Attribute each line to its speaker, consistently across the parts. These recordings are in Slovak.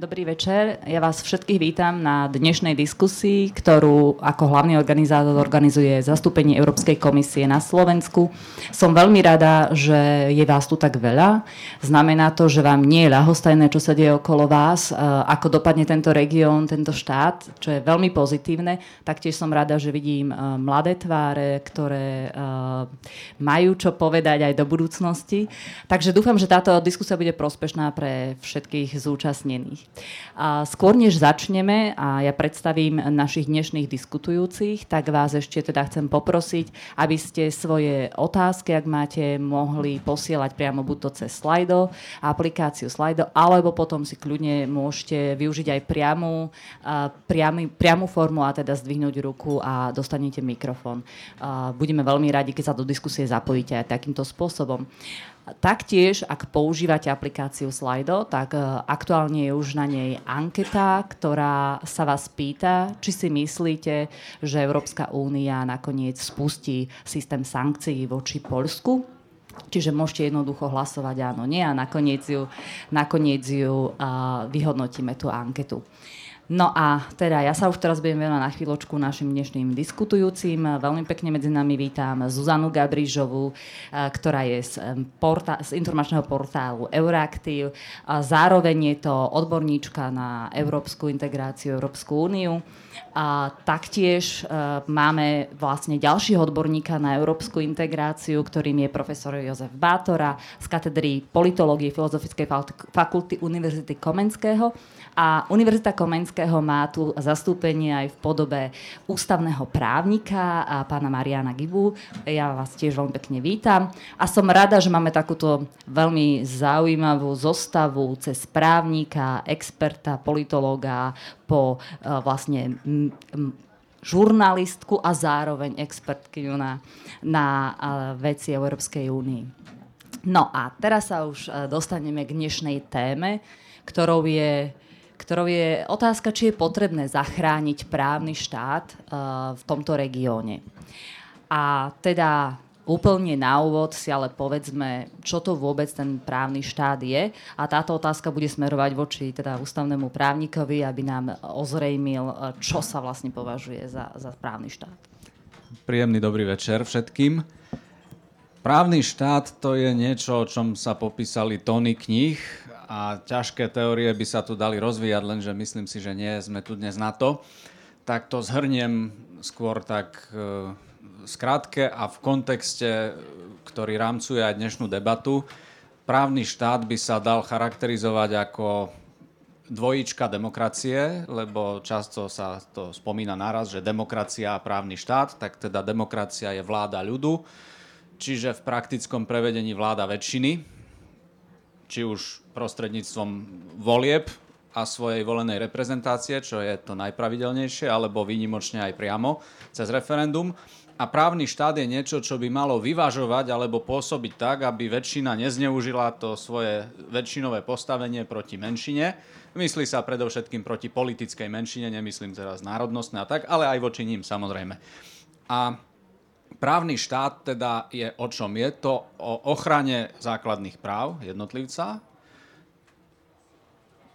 Speaker 1: Dobrý večer. Ja vás všetkých vítam na dnešnej diskusii, ktorú ako hlavný organizátor organizuje zastúpenie Európskej komisie na Slovensku. Som veľmi rada, že je vás tu tak veľa. Znamená to, že vám nie je ľahostajné, čo sa deje okolo vás, e, ako dopadne tento región, tento štát, čo je veľmi pozitívne. Taktiež som rada, že vidím e, mladé tváre, ktoré e, majú čo povedať aj do budúcnosti. Takže dúfam, že táto diskusia bude prospešná pre všetkých zúčastnených. A skôr než začneme a ja predstavím našich dnešných diskutujúcich, tak vás ešte teda chcem poprosiť, aby ste svoje otázky, ak máte, mohli posielať priamo buď to cez Slido, aplikáciu Slido, alebo potom si kľudne môžete využiť aj priamu, priamy, priamu formu a teda zdvihnúť ruku a dostanete mikrofón. Budeme veľmi radi, keď sa do diskusie zapojíte aj takýmto spôsobom. Taktiež, ak používate aplikáciu Slido, tak e, aktuálne je už na nej anketa, ktorá sa vás pýta, či si myslíte, že Európska únia nakoniec spustí systém sankcií voči Polsku. Čiže môžete jednoducho hlasovať áno, nie a nakoniec ju, nakoniec ju uh, vyhodnotíme tú anketu. No a teda ja sa už teraz budem venovať na chvíľočku našim dnešným diskutujúcim. Veľmi pekne medzi nami vítam Zuzanu Gabrižovú, eh, ktorá je z, porta- z informačného portálu Euraktiv. Zároveň je to odborníčka na európsku integráciu, Európsku úniu. A taktiež uh, máme vlastne ďalšieho odborníka na európsku integráciu, ktorým je profesor Jozef Bátora z katedry politológie Filozofickej fakulty Univerzity Komenského. A Univerzita Komenského má tu zastúpenie aj v podobe ústavného právnika a pána Mariana Gibu. Ja vás tiež veľmi pekne vítam. A som rada, že máme takúto veľmi zaujímavú zostavu cez právnika, experta, politológa, po uh, vlastne m, m, žurnalistku a zároveň expertkyňu na, na uh, veci Európskej únii. No a teraz sa už uh, dostaneme k dnešnej téme, ktorou je, ktorou je otázka, či je potrebné zachrániť právny štát uh, v tomto regióne. A teda Úplne na úvod si ale povedzme, čo to vôbec ten právny štát je. A táto otázka bude smerovať voči teda ústavnému právnikovi, aby nám ozrejmil, čo sa vlastne považuje za, za právny štát.
Speaker 2: Príjemný dobrý večer všetkým. Právny štát to je niečo, o čom sa popísali tóny kníh a ťažké teórie by sa tu dali rozvíjať, lenže myslím si, že nie sme tu dnes na to. Tak to zhrniem skôr tak e, skrátke a v kontexte, ktorý rámcuje aj dnešnú debatu, právny štát by sa dal charakterizovať ako dvojička demokracie, lebo často sa to spomína naraz, že demokracia a právny štát, tak teda demokracia je vláda ľudu, čiže v praktickom prevedení vláda väčšiny, či už prostredníctvom volieb a svojej volenej reprezentácie, čo je to najpravidelnejšie, alebo výnimočne aj priamo cez referendum a právny štát je niečo, čo by malo vyvažovať alebo pôsobiť tak, aby väčšina nezneužila to svoje väčšinové postavenie proti menšine. Myslí sa predovšetkým proti politickej menšine, nemyslím teraz národnostné a tak, ale aj voči ním samozrejme. A právny štát teda je o čom? Je to o ochrane základných práv jednotlivca,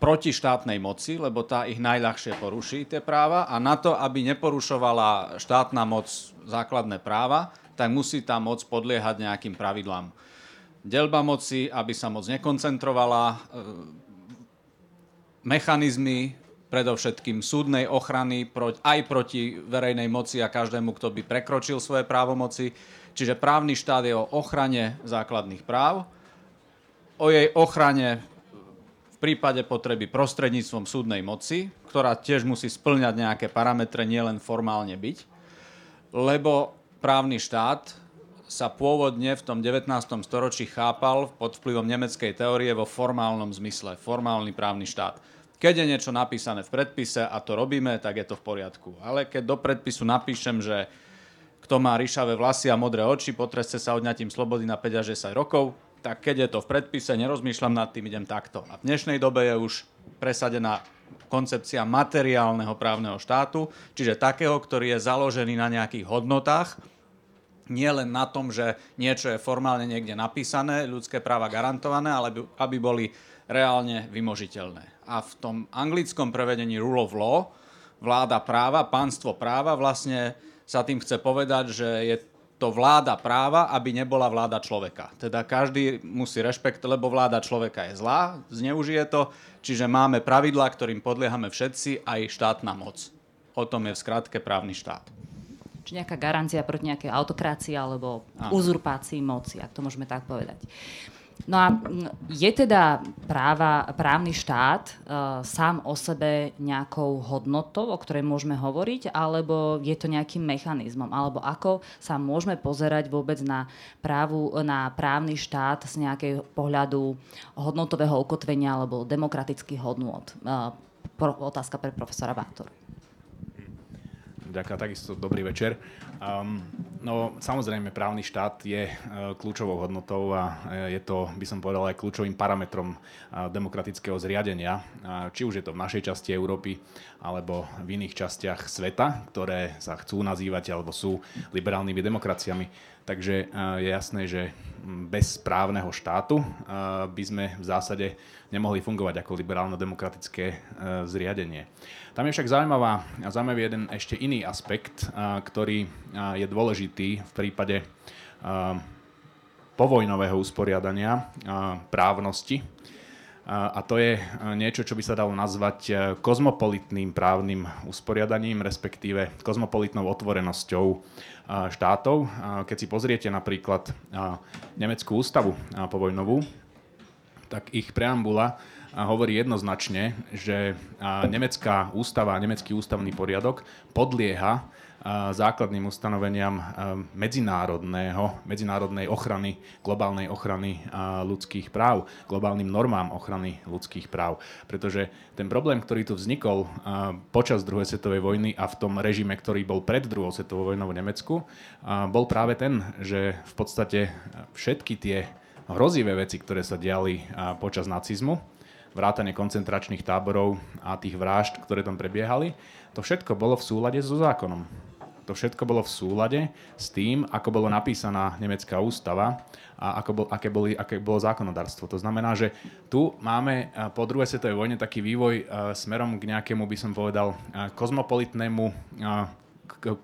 Speaker 2: proti štátnej moci, lebo tá ich najľahšie poruší, tie práva. A na to, aby neporušovala štátna moc základné práva, tak musí tá moc podliehať nejakým pravidlám. Delba moci, aby sa moc nekoncentrovala, e, mechanizmy predovšetkým súdnej ochrany aj proti verejnej moci a každému, kto by prekročil svoje právomoci. Čiže právny štát je o ochrane základných práv, o jej ochrane prípade potreby prostredníctvom súdnej moci, ktorá tiež musí splňať nejaké parametre, nielen formálne byť, lebo právny štát sa pôvodne v tom 19. storočí chápal pod vplyvom nemeckej teórie vo formálnom zmysle, formálny právny štát. Keď je niečo napísané v predpise a to robíme, tak je to v poriadku. Ale keď do predpisu napíšem, že kto má ríšavé vlasy a modré oči, potreste sa odňatím slobody na 5 až 10 rokov, tak keď je to v predpise, nerozmýšľam nad tým, idem takto. A v dnešnej dobe je už presadená koncepcia materiálneho právneho štátu, čiže takého, ktorý je založený na nejakých hodnotách, nie len na tom, že niečo je formálne niekde napísané, ľudské práva garantované, ale aby boli reálne vymožiteľné. A v tom anglickom prevedení rule of law, vláda práva, pánstvo práva, vlastne sa tým chce povedať, že je to vláda práva, aby nebola vláda človeka. Teda každý musí rešpekt, lebo vláda človeka je zlá, zneužije to, čiže máme pravidlá, ktorým podliehame všetci, aj štátna moc. O tom je v skratke právny štát.
Speaker 1: Či nejaká garancia proti nejakej autokrácii alebo uzurpácii moci, ak to môžeme tak povedať. No a je teda práva, právny štát uh, sám o sebe nejakou hodnotou, o ktorej môžeme hovoriť, alebo je to nejakým mechanizmom? Alebo ako sa môžeme pozerať vôbec na, právu, na právny štát z nejakého pohľadu hodnotového ukotvenia alebo demokratických hodnôt? Uh, pro, otázka pre profesora Bátoru.
Speaker 3: Ďakujem, takisto dobrý večer. Um, no, samozrejme, právny štát je uh, kľúčovou hodnotou a uh, je to, by som povedal, aj kľúčovým parametrom uh, demokratického zriadenia, či už je to v našej časti Európy alebo v iných častiach sveta, ktoré sa chcú nazývať alebo sú liberálnymi demokraciami. Takže je jasné, že bez právneho štátu by sme v zásade nemohli fungovať ako liberálno-demokratické zriadenie. Tam je však zaujímavá, zaujímavý jeden ešte iný aspekt, ktorý je dôležitý v prípade povojnového usporiadania právnosti. A to je niečo, čo by sa dalo nazvať kozmopolitným právnym usporiadaním, respektíve kozmopolitnou otvorenosťou štátov. Keď si pozriete napríklad Nemeckú ústavu povojnovú, tak ich preambula hovorí jednoznačne, že nemecká ústava, nemecký ústavný poriadok podlieha základným ustanoveniam medzinárodného, medzinárodnej ochrany, globálnej ochrany ľudských práv, globálnym normám ochrany ľudských práv. Pretože ten problém, ktorý tu vznikol počas druhej svetovej vojny a v tom režime, ktorý bol pred druhou svetovou vojnou v Nemecku, bol práve ten, že v podstate všetky tie hrozivé veci, ktoré sa diali počas nacizmu, vrátane koncentračných táborov a tých vražd, ktoré tam prebiehali, to všetko bolo v súlade so zákonom. To všetko bolo v súlade s tým, ako bolo napísaná nemecká ústava a ako bol, aké, boli, aké bolo zákonodárstvo. To znamená, že tu máme po druhej svetovej vojne taký vývoj smerom k nejakému, by som povedal, kozmopolitnému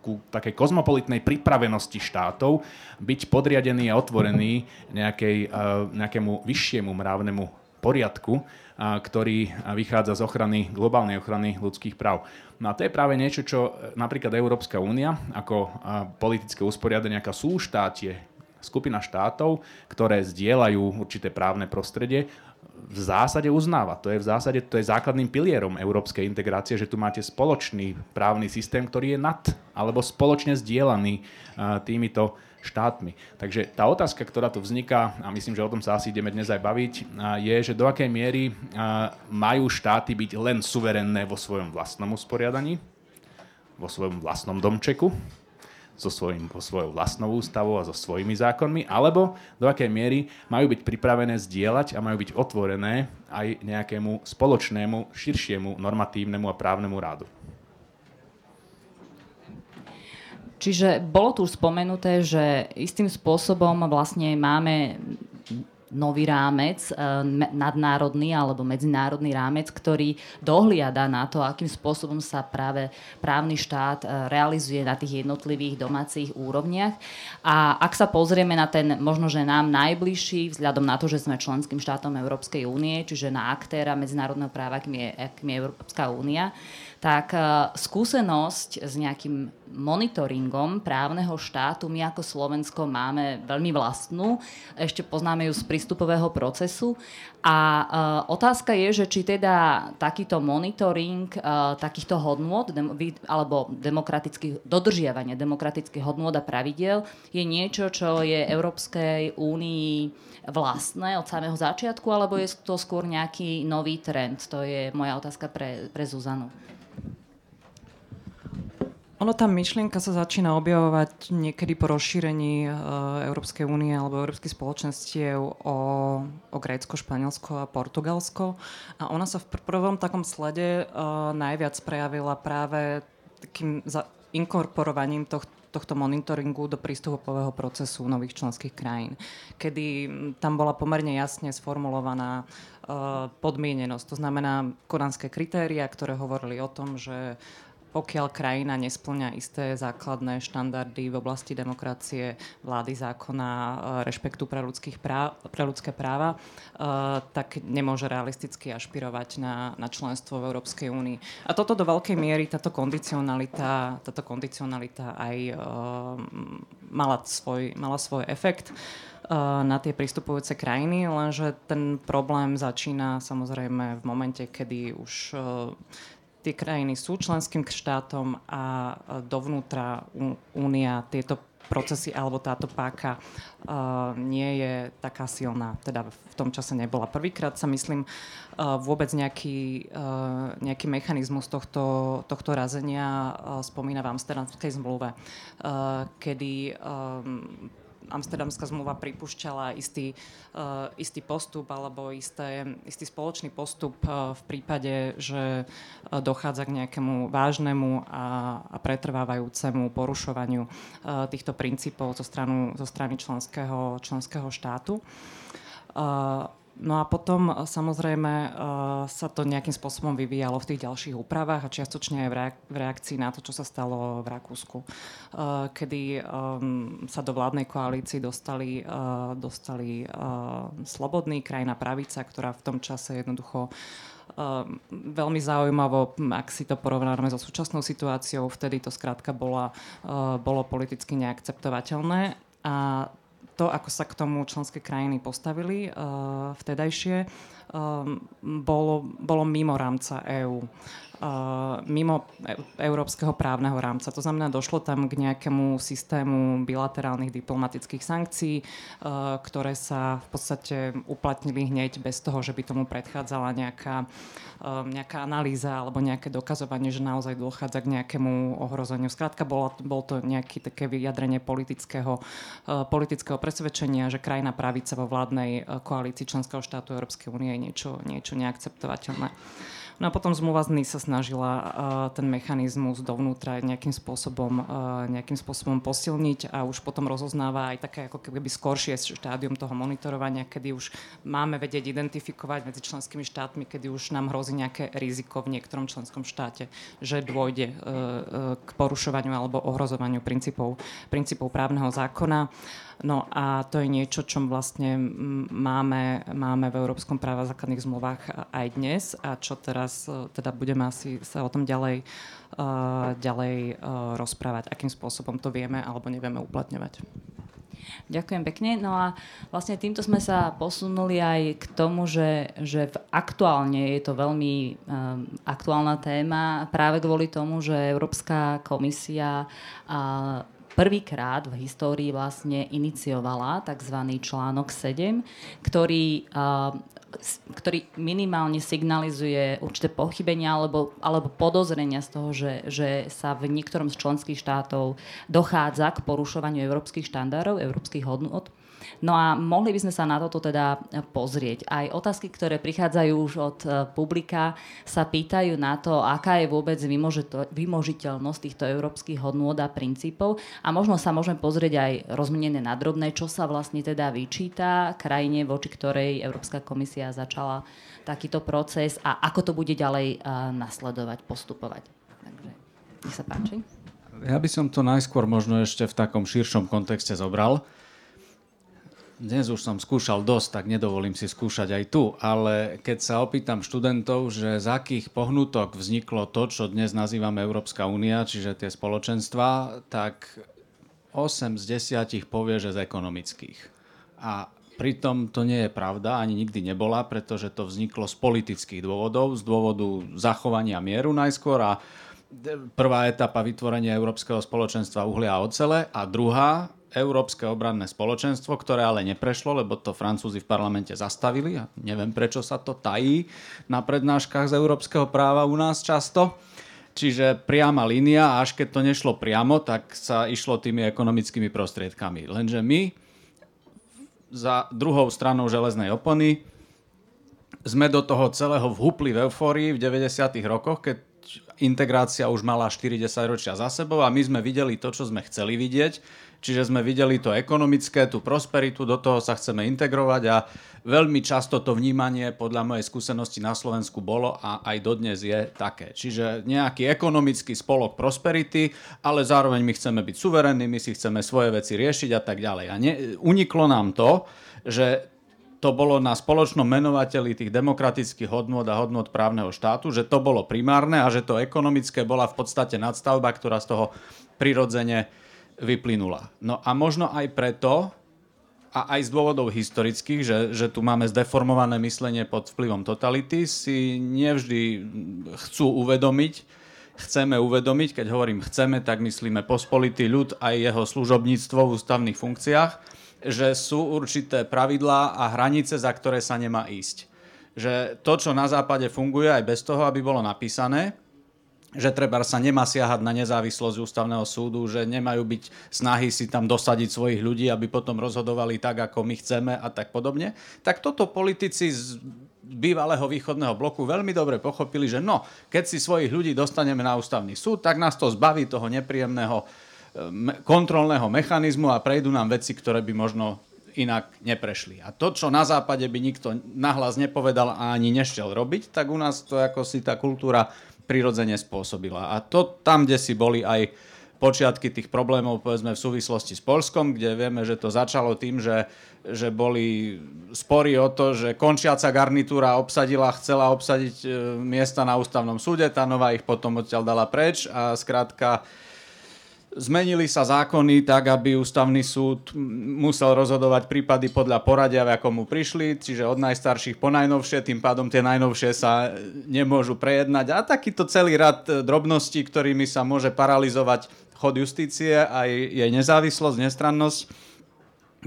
Speaker 3: ku takej kozmopolitnej pripravenosti štátov byť podriadený a otvorený nejakej, nejakému vyššiemu mravnému poriadku, ktorý vychádza z ochrany, globálnej ochrany ľudských práv. No a to je práve niečo, čo e, napríklad Európska únia ako politické usporiadanie, aká súštátie, skupina štátov, ktoré zdieľajú určité právne prostredie, v zásade uznáva. To je v zásade to je základným pilierom európskej integrácie, že tu máte spoločný právny systém, ktorý je nad alebo spoločne zdieľaný týmito štátmi. Takže tá otázka, ktorá tu vzniká, a myslím, že o tom sa asi ideme dnes aj baviť, je, že do akej miery majú štáty byť len suverenné vo svojom vlastnom usporiadaní, vo svojom vlastnom domčeku, so svojím, vo svojou vlastnou ústavou a so svojimi zákonmi, alebo do akej miery majú byť pripravené zdieľať a majú byť otvorené aj nejakému spoločnému, širšiemu normatívnemu a právnemu rádu.
Speaker 1: Čiže bolo tu už spomenuté, že istým spôsobom vlastne máme nový rámec, e, nadnárodný alebo medzinárodný rámec, ktorý dohliada na to, akým spôsobom sa práve právny štát e, realizuje na tých jednotlivých domácich úrovniach. A ak sa pozrieme na ten možno, že nám najbližší, vzhľadom na to, že sme členským štátom Európskej únie, čiže na aktéra medzinárodného práva, akým je, akým je Európska únia, tak e, skúsenosť s nejakým monitoringom právneho štátu my ako Slovensko máme veľmi vlastnú. Ešte poznáme ju z prístupového procesu. A uh, otázka je, že či teda takýto monitoring uh, takýchto hodnôt dem, alebo demokratických, dodržiavanie demokratických hodnôt a pravidel je niečo, čo je Európskej únii vlastné od samého začiatku, alebo je to skôr nejaký nový trend? To je moja otázka pre, pre Zuzanu.
Speaker 4: Ono tá myšlienka sa začína objavovať niekedy po rozšírení uh, Európskej únie alebo Európskych spoločenstiev o, o Grécko, Španielsko a Portugalsko. A ona sa v prvom takom slede uh, najviac prejavila práve takým za, inkorporovaním toh, tohto monitoringu do prístupového procesu nových členských krajín, kedy tam bola pomerne jasne sformulovaná podmienenosť. To znamená kodanské kritéria, ktoré hovorili o tom, že pokiaľ krajina nesplňa isté základné štandardy v oblasti demokracie, vlády zákona, e, rešpektu pre, práv, pre ľudské práva, e, tak nemôže realisticky ašpirovať na, na členstvo v Európskej únii. A toto do veľkej miery, táto kondicionalita, táto kondicionalita aj uh, mala, svoj, mala svoj efekt na tie pristupujúce krajiny, lenže ten problém začína samozrejme v momente, kedy už tie krajiny sú členským štátom a dovnútra Únia tieto procesy alebo táto páka uh, nie je taká silná. Teda v tom čase nebola. Prvýkrát sa myslím uh, vôbec nejaký, uh, nejaký mechanizmus tohto, tohto razenia uh, spomína v Amsterdamskej zmluve, uh, kedy um, Amsterdamská zmluva pripúšťala istý, uh, istý postup alebo isté, istý spoločný postup uh, v prípade, že uh, dochádza k nejakému vážnemu a, a pretrvávajúcemu porušovaniu týchto princípov zo, stranu, zo strany členského, členského štátu. No a potom e, samozrejme e, sa to nejakým spôsobom vyvíjalo v tých ďalších úpravách a čiastočne aj v reakcii na to, čo sa stalo v Rakúsku, e, kedy sa do vládnej koalícii dostali, dostali slobodný krajina pravica, ktorá v tom čase jednoducho veľmi zaujímavo, ak si to porovnáme so súčasnou situáciou, vtedy to skrátka bola, bolo politicky neakceptovateľné. A to, ako sa k tomu členské krajiny postavili uh, vtedajšie, bolo, bolo mimo rámca EÚ. Uh, mimo e- európskeho právneho rámca. To znamená, došlo tam k nejakému systému bilaterálnych diplomatických sankcií, uh, ktoré sa v podstate uplatnili hneď bez toho, že by tomu predchádzala nejaká, nejaká analýza alebo nejaké dokazovanie, že naozaj dochádza k nejakému ohrozeniu. Skrátka, bolo, bol to nejaké také vyjadrenie politického, politického presvedčenia, že krajina pravica vo vládnej koalícii členského štátu Európskej únie niečo, niečo neakceptovateľné. No a potom zmluva z sa snažila uh, ten mechanizmus dovnútra nejakým spôsobom, uh, nejakým spôsobom posilniť a už potom rozoznáva aj také ako keby skoršie štádium toho monitorovania, kedy už máme vedieť identifikovať medzi členskými štátmi, kedy už nám hrozí nejaké riziko v niektorom členskom štáte, že dôjde uh, k porušovaniu alebo ohrozovaniu princípov, princípov právneho zákona. No a to je niečo, čo vlastne máme, máme v Európskom práve základných zmluvách aj dnes a čo teraz e, teda budeme asi sa o tom ďalej, uh, ďalej uh, rozprávať, akým spôsobom to vieme alebo nevieme uplatňovať.
Speaker 1: Ďakujem pekne. No a vlastne týmto sme sa posunuli aj k tomu, že, že v aktuálne je to veľmi um, aktuálna téma práve kvôli tomu, že Európska komisia uh, prvýkrát v histórii vlastne iniciovala tzv. článok 7, ktorý ktorý minimálne signalizuje určité pochybenia alebo, alebo podozrenia z toho, že, že sa v niektorom z členských štátov dochádza k porušovaniu európskych štandardov, európskych hodnot. No a mohli by sme sa na toto teda pozrieť. Aj otázky, ktoré prichádzajú už od e, publika, sa pýtajú na to, aká je vôbec vymožiteľnosť týchto európskych hodnôt a princípov. A možno sa môžeme pozrieť aj rozmenené na drobné, čo sa vlastne teda vyčíta krajine, voči ktorej Európska komisia začala takýto proces a ako to bude ďalej uh, nasledovať, postupovať. Takže nech sa páči.
Speaker 2: Ja by som to najskôr možno ešte v takom širšom kontexte zobral dnes už som skúšal dosť, tak nedovolím si skúšať aj tu, ale keď sa opýtam študentov, že z akých pohnutok vzniklo to, čo dnes nazývame Európska únia, čiže tie spoločenstva, tak 8 z 10 povie, že z ekonomických. A pritom to nie je pravda, ani nikdy nebola, pretože to vzniklo z politických dôvodov, z dôvodu zachovania mieru najskôr a prvá etapa vytvorenia Európskeho spoločenstva uhlia a ocele a druhá Európske obranné spoločenstvo, ktoré ale neprešlo, lebo to Francúzi v parlamente zastavili a neviem, prečo sa to tají na prednáškach z európskeho práva u nás často. Čiže priama línia a až keď to nešlo priamo, tak sa išlo tými ekonomickými prostriedkami. Lenže my za druhou stranou železnej opony sme do toho celého vhupli v eufórii v 90. rokoch, keď integrácia už mala 40 ročia za sebou a my sme videli to, čo sme chceli vidieť. Čiže sme videli to ekonomické, tú prosperitu, do toho sa chceme integrovať a veľmi často to vnímanie podľa mojej skúsenosti na Slovensku bolo a aj dodnes je také. Čiže nejaký ekonomický spolok prosperity, ale zároveň my chceme byť suverénni, my si chceme svoje veci riešiť a tak ďalej. A ne, uniklo nám to, že to bolo na spoločnom menovateli tých demokratických hodnot a hodnot právneho štátu, že to bolo primárne a že to ekonomické bola v podstate nadstavba, ktorá z toho prirodzene vyplynula. No a možno aj preto, a aj z dôvodov historických, že, že tu máme zdeformované myslenie pod vplyvom totality, si nevždy chcú uvedomiť, chceme uvedomiť, keď hovorím chceme, tak myslíme pospolitý ľud aj jeho služobníctvo v ústavných funkciách, že sú určité pravidlá a hranice, za ktoré sa nemá ísť. Že to, čo na západe funguje aj bez toho, aby bolo napísané, že treba sa nemá siahať na nezávislosť ústavného súdu, že nemajú byť snahy si tam dosadiť svojich ľudí, aby potom rozhodovali tak, ako my chceme a tak podobne, tak toto politici z bývalého východného bloku veľmi dobre pochopili, že no, keď si svojich ľudí dostaneme na ústavný súd, tak nás to zbaví toho nepríjemného kontrolného mechanizmu a prejdú nám veci, ktoré by možno inak neprešli. A to, čo na západe by nikto nahlas nepovedal a ani nešiel robiť, tak u nás to ako si tá kultúra prirodzene spôsobila. A to tam, kde si boli aj počiatky tých problémov, povedzme v súvislosti s Polskom, kde vieme, že to začalo tým, že, že boli spory o to, že končiaca garnitúra obsadila, chcela obsadiť e, miesta na ústavnom súde, tá nová ich potom odtiaľ dala preč a skrátka Zmenili sa zákony tak, aby ústavný súd musel rozhodovať prípady podľa poradia, v akom mu prišli, čiže od najstarších po najnovšie, tým pádom tie najnovšie sa nemôžu prejednať. A takýto celý rad drobností, ktorými sa môže paralizovať chod justície, aj jej nezávislosť, nestrannosť.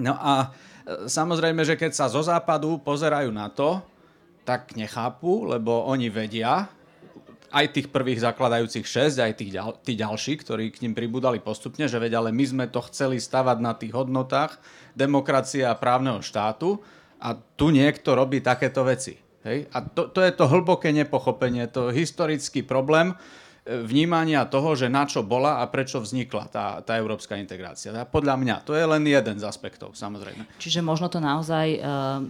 Speaker 2: No a e, samozrejme, že keď sa zo západu pozerajú na to, tak nechápu, lebo oni vedia, aj tých prvých zakladajúcich 6, aj tých ďal, tí ďalší, ktorí k ním pribudali postupne, že veď, ale my sme to chceli stavať na tých hodnotách demokracie a právneho štátu a tu niekto robí takéto veci. Hej? A to, to je to hlboké nepochopenie, to historický problém, vnímania toho, že na čo bola a prečo vznikla tá, tá európska integrácia. A podľa mňa to je len jeden z aspektov, samozrejme.
Speaker 1: Čiže možno to naozaj e,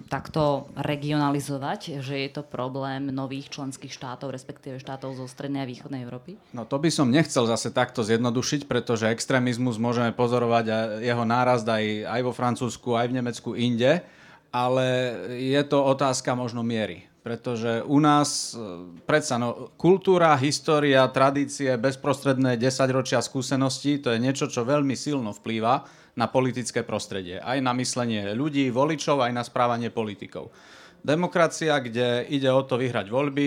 Speaker 1: takto regionalizovať, že je to problém nových členských štátov, respektíve štátov zo strednej a východnej Európy?
Speaker 2: No to by som nechcel zase takto zjednodušiť, pretože extrémizmus môžeme pozorovať a jeho nárast aj, aj vo Francúzsku, aj v Nemecku, inde, ale je to otázka možno miery pretože u nás e, predsa no, kultúra, história, tradície, bezprostredné desaťročia skúseností, to je niečo, čo veľmi silno vplýva na politické prostredie. Aj na myslenie ľudí, voličov, aj na správanie politikov. Demokracia, kde ide o to vyhrať voľby,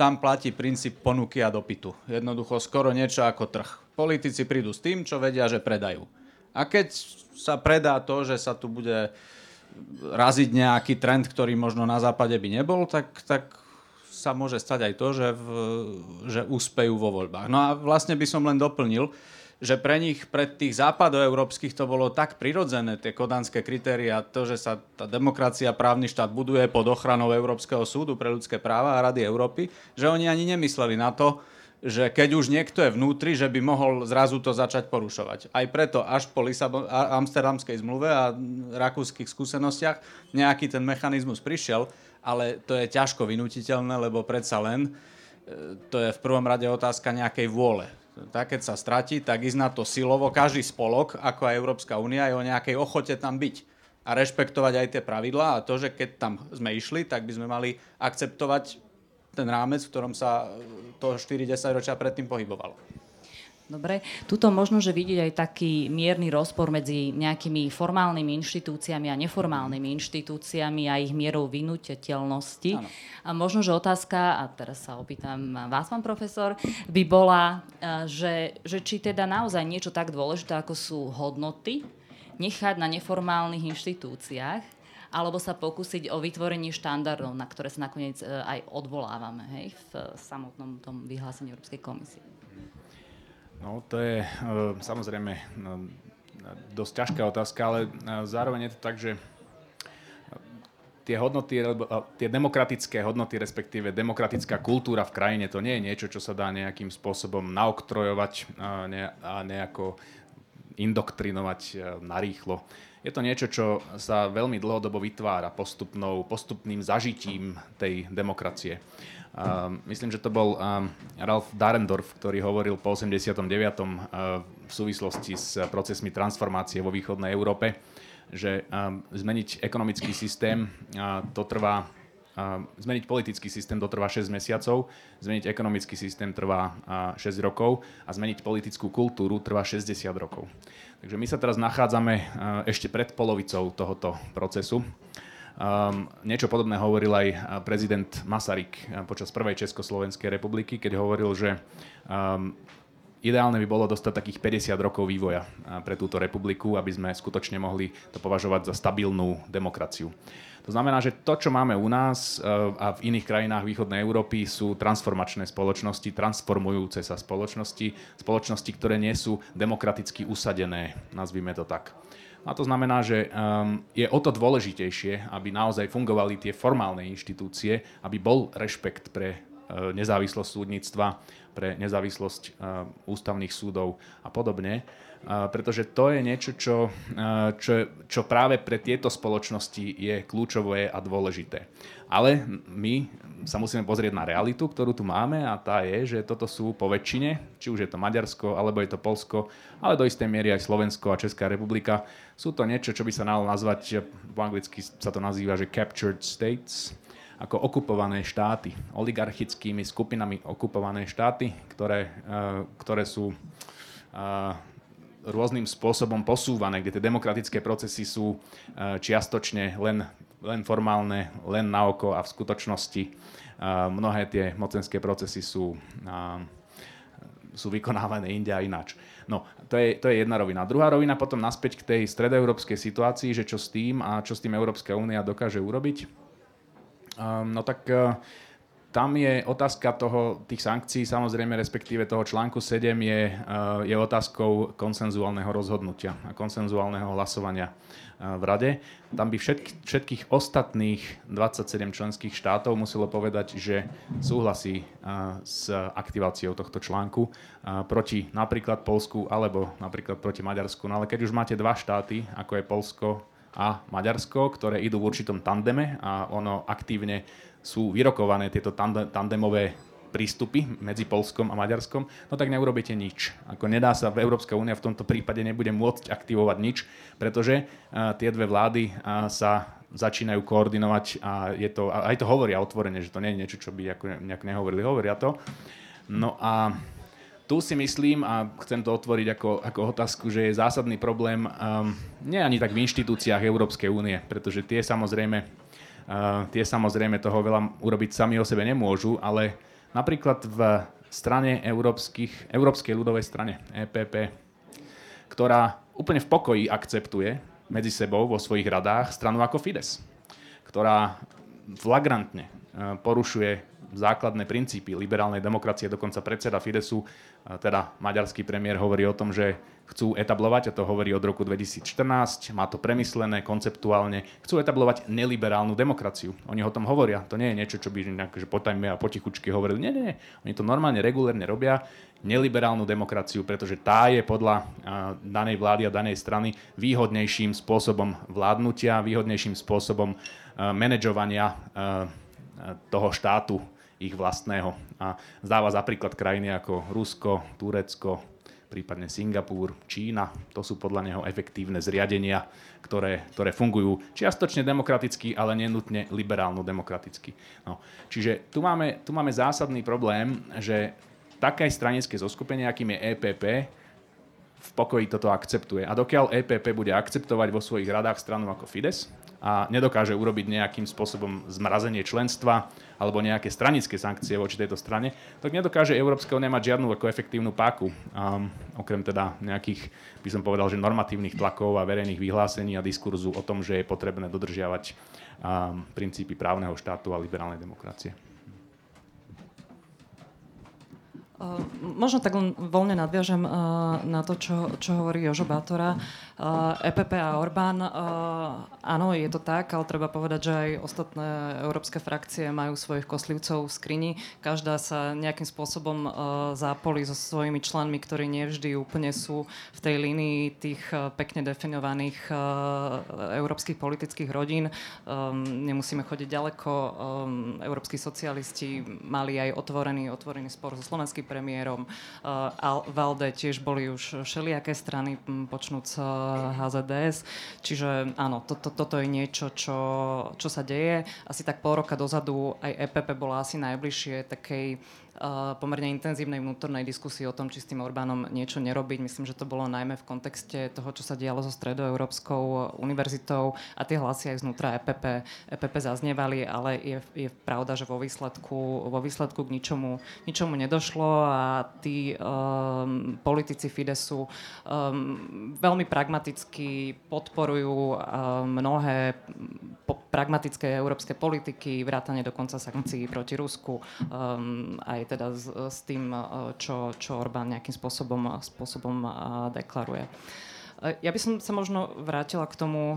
Speaker 2: tam platí princíp ponuky a dopytu. Jednoducho skoro niečo ako trh. Politici prídu s tým, čo vedia, že predajú. A keď sa predá to, že sa tu bude raziť nejaký trend, ktorý možno na západe by nebol, tak, tak sa môže stať aj to, že, v, že úspejú vo voľbách. No a vlastne by som len doplnil, že pre nich, pre tých západoeurópskych to bolo tak prirodzené, tie kodanské kritéria, to, že sa tá demokracia, právny štát buduje pod ochranou Európskeho súdu pre ľudské práva a Rady Európy, že oni ani nemysleli na to, že keď už niekto je vnútri, že by mohol zrazu to začať porušovať. Aj preto až po Lisabon, Amsterdamskej zmluve a rakúskych skúsenostiach nejaký ten mechanizmus prišiel, ale to je ťažko vynutiteľné, lebo predsa len e, to je v prvom rade otázka nejakej vôle. Tak keď sa stratí, tak ísť na to silovo. Každý spolok, ako aj Európska únia, je o nejakej ochote tam byť a rešpektovať aj tie pravidlá a to, že keď tam sme išli, tak by sme mali akceptovať ten rámec, v ktorom sa to 4-10 ročia predtým pohybovalo.
Speaker 1: Dobre, tuto možno, že vidieť aj taký mierny rozpor medzi nejakými formálnymi inštitúciami a neformálnymi inštitúciami a ich mierou vynutiteľnosti. A možno, že otázka, a teraz sa opýtam vás, pán profesor, by bola, e, že, že či teda naozaj niečo tak dôležité, ako sú hodnoty, nechať na neformálnych inštitúciách, alebo sa pokúsiť o vytvorenie štandardov, na ktoré sa nakoniec e, aj odvolávame hej, v samotnom tom vyhlásení Európskej komisie.
Speaker 3: No, to je e, samozrejme e, dosť ťažká otázka, ale zároveň je to tak, že tie hodnoty, tie demokratické hodnoty, respektíve demokratická kultúra v krajine, to nie je niečo, čo sa dá nejakým spôsobom naoktrojovať a nejako indoktrinovať narýchlo. Je to niečo, čo sa veľmi dlhodobo vytvára postupnou, postupným zažitím tej demokracie. Uh, myslím, že to bol uh, Ralph Darendorf, ktorý hovoril po 89. Uh, v súvislosti s procesmi transformácie vo východnej Európe, že zmeniť ekonomický systém to trvá zmeniť politický systém to trvá 6 mesiacov, zmeniť ekonomický systém trvá 6 rokov a zmeniť politickú kultúru trvá 60 rokov. Takže my sa teraz nachádzame ešte pred polovicou tohoto procesu. Um, niečo podobné hovoril aj prezident Masaryk počas prvej Československej republiky, keď hovoril, že um, ideálne by bolo dostať takých 50 rokov vývoja pre túto republiku, aby sme skutočne mohli to považovať za stabilnú demokraciu. To znamená, že to, čo máme u nás e, a v iných krajinách východnej Európy, sú transformačné spoločnosti, transformujúce sa spoločnosti, spoločnosti, ktoré nie sú demokraticky usadené, nazvime to tak. A to znamená, že je o to dôležitejšie, aby naozaj fungovali tie formálne inštitúcie, aby bol rešpekt pre uh, nezávislosť súdnictva, pre nezávislosť uh, ústavných súdov a podobne pretože to je niečo, čo, čo, čo práve pre tieto spoločnosti je kľúčové a dôležité. Ale my sa musíme pozrieť na realitu, ktorú tu máme a tá je, že toto sú po väčšine, či už je to Maďarsko, alebo je to Polsko, ale do istej miery aj Slovensko a Česká republika. Sú to niečo, čo by sa dalo nazvať, po anglicky sa to nazýva, že captured states, ako okupované štáty, oligarchickými skupinami okupované štáty, ktoré, ktoré sú rôznym spôsobom posúvané, kde tie demokratické procesy sú e, čiastočne len, len formálne, len na oko a v skutočnosti e, mnohé tie mocenské procesy sú, e, sú vykonávané inde a ináč. No, to je, to je jedna rovina. Druhá rovina potom naspäť k tej stredoeurópskej situácii, že čo s tým a čo s tým Európska únia dokáže urobiť. Um, no tak uh, tam je otázka toho, tých sankcií, samozrejme, respektíve toho článku 7 je, eh, je otázkou konsenzuálneho rozhodnutia a konsenzuálneho hlasovania eh, v Rade. Tam by všetky, všetkých ostatných 27 členských štátov muselo povedať, že súhlasí eh, s aktiváciou tohto článku proti napríklad Polsku alebo napríklad proti Maďarsku. No ale keď už máte dva štáty, ako je Polsko a Maďarsko, ktoré idú v určitom tandeme a ono aktívne sú vyrokované tieto tandemové prístupy medzi Polskom a Maďarskom, no tak neurobíte nič. Ako nedá sa, Európska únia v tomto prípade nebude môcť aktivovať nič, pretože uh, tie dve vlády uh, sa začínajú koordinovať a je to, a aj to hovoria otvorene, že to nie je niečo, čo by ako nejak nehovorili, hovoria to. No a tu si myslím, a chcem to otvoriť ako, ako otázku, že je zásadný problém um, nie ani tak v inštitúciách Európskej únie, pretože tie samozrejme tie samozrejme toho veľa urobiť sami o sebe nemôžu, ale napríklad v strane európskych, Európskej ľudovej strane EPP, ktorá úplne v pokoji akceptuje medzi sebou vo svojich radách stranu ako Fides, ktorá flagrantne uh, porušuje základné princípy liberálnej demokracie. Dokonca predseda Fidesu, teda maďarský premiér, hovorí o tom, že chcú etablovať, a to hovorí od roku 2014, má to premyslené konceptuálne, chcú etablovať neliberálnu demokraciu. Oni o tom hovoria. To nie je niečo, čo by nejak, že potajme a potichučky hovorili. Nie, nie, nie. Oni to normálne, regulérne robia neliberálnu demokraciu, pretože tá je podľa danej vlády a danej strany výhodnejším spôsobom vládnutia, výhodnejším spôsobom manažovania toho štátu ich vlastného. A zdáva za príklad krajiny ako Rusko, Turecko, prípadne Singapur, Čína. To sú podľa neho efektívne zriadenia, ktoré, ktoré fungujú čiastočne demokraticky, ale nenutne liberálno-demokraticky. No. Čiže tu máme, tu máme zásadný problém, že také stranické zoskupenie, akým je EPP, v pokoji toto akceptuje. A dokiaľ EPP bude akceptovať vo svojich radách stranu ako Fides a nedokáže urobiť nejakým spôsobom zmrazenie členstva alebo nejaké stranické sankcie voči tejto strane, tak nedokáže Európska únia mať žiadnu ako efektívnu páku. Um, okrem teda nejakých, by som povedal, že normatívnych tlakov a verejných vyhlásení a diskurzu o tom, že je potrebné dodržiavať um, princípy právneho štátu a liberálnej demokracie.
Speaker 4: Možno tak len voľne nadviažem uh, na to, čo, čo hovorí Jožo Bátora. EPP a Orbán, áno, je to tak, ale treba povedať, že aj ostatné európske frakcie majú svojich koslivcov v skrini. Každá sa nejakým spôsobom zápolí so svojimi členmi, ktorí nevždy úplne sú v tej línii tých pekne definovaných európskych politických rodín. Nemusíme chodiť ďaleko. Európsky socialisti mali aj otvorený, otvorený spor so slovenským premiérom. Valde tiež boli už všelijaké strany, počnúc HZDS. Čiže áno, to, to, toto je niečo, čo, čo sa deje. Asi tak pol roka dozadu aj EPP bola asi najbližšie takej pomerne intenzívnej vnútornej diskusii o tom, či s tým Orbánom niečo nerobiť. Myslím, že to bolo najmä v kontexte toho, čo sa dialo so Stredoeurópskou univerzitou a tie hlasy aj znútra EPP, EPP zaznievali, ale je, je pravda, že vo výsledku, vo výsledku k ničomu, ničomu nedošlo a tí um, politici Fidesu um, veľmi pragmaticky podporujú um, mnohé po, pragmatické európske politiky, vrátane dokonca sankcií proti Rusku, um, aj teda s, s tým, e, čo, čo Orbán nejakým spôsobom, spôsobom e, deklaruje. E, ja by som sa možno vrátila k tomu,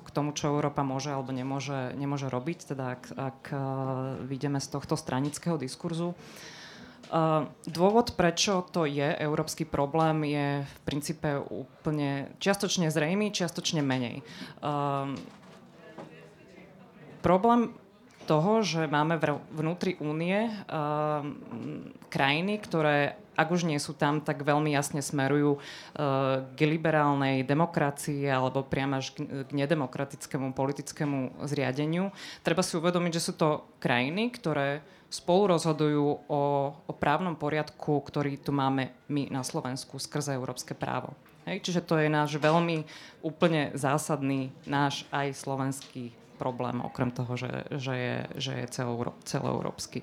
Speaker 4: k tomu, čo Európa môže alebo nemôže, nemôže robiť, teda ak, ak vidíme z tohto stranického diskurzu. Dôvod, prečo to je európsky problém, je v princípe úplne čiastočne zrejmý, čiastočne menej. Problém toho, že máme vnútri únie uh, krajiny, ktoré ak už nie sú tam, tak veľmi jasne smerujú uh, k liberálnej demokracii alebo priamo až k, k nedemokratickému politickému zriadeniu. Treba si uvedomiť, že sú to krajiny, ktoré spolu rozhodujú o, o právnom poriadku, ktorý tu máme my na Slovensku skrze európske právo. Hej, čiže to je náš veľmi úplne zásadný, náš aj slovenský problém, okrem toho, že, že je, že je celoeuró, celoeurópsky.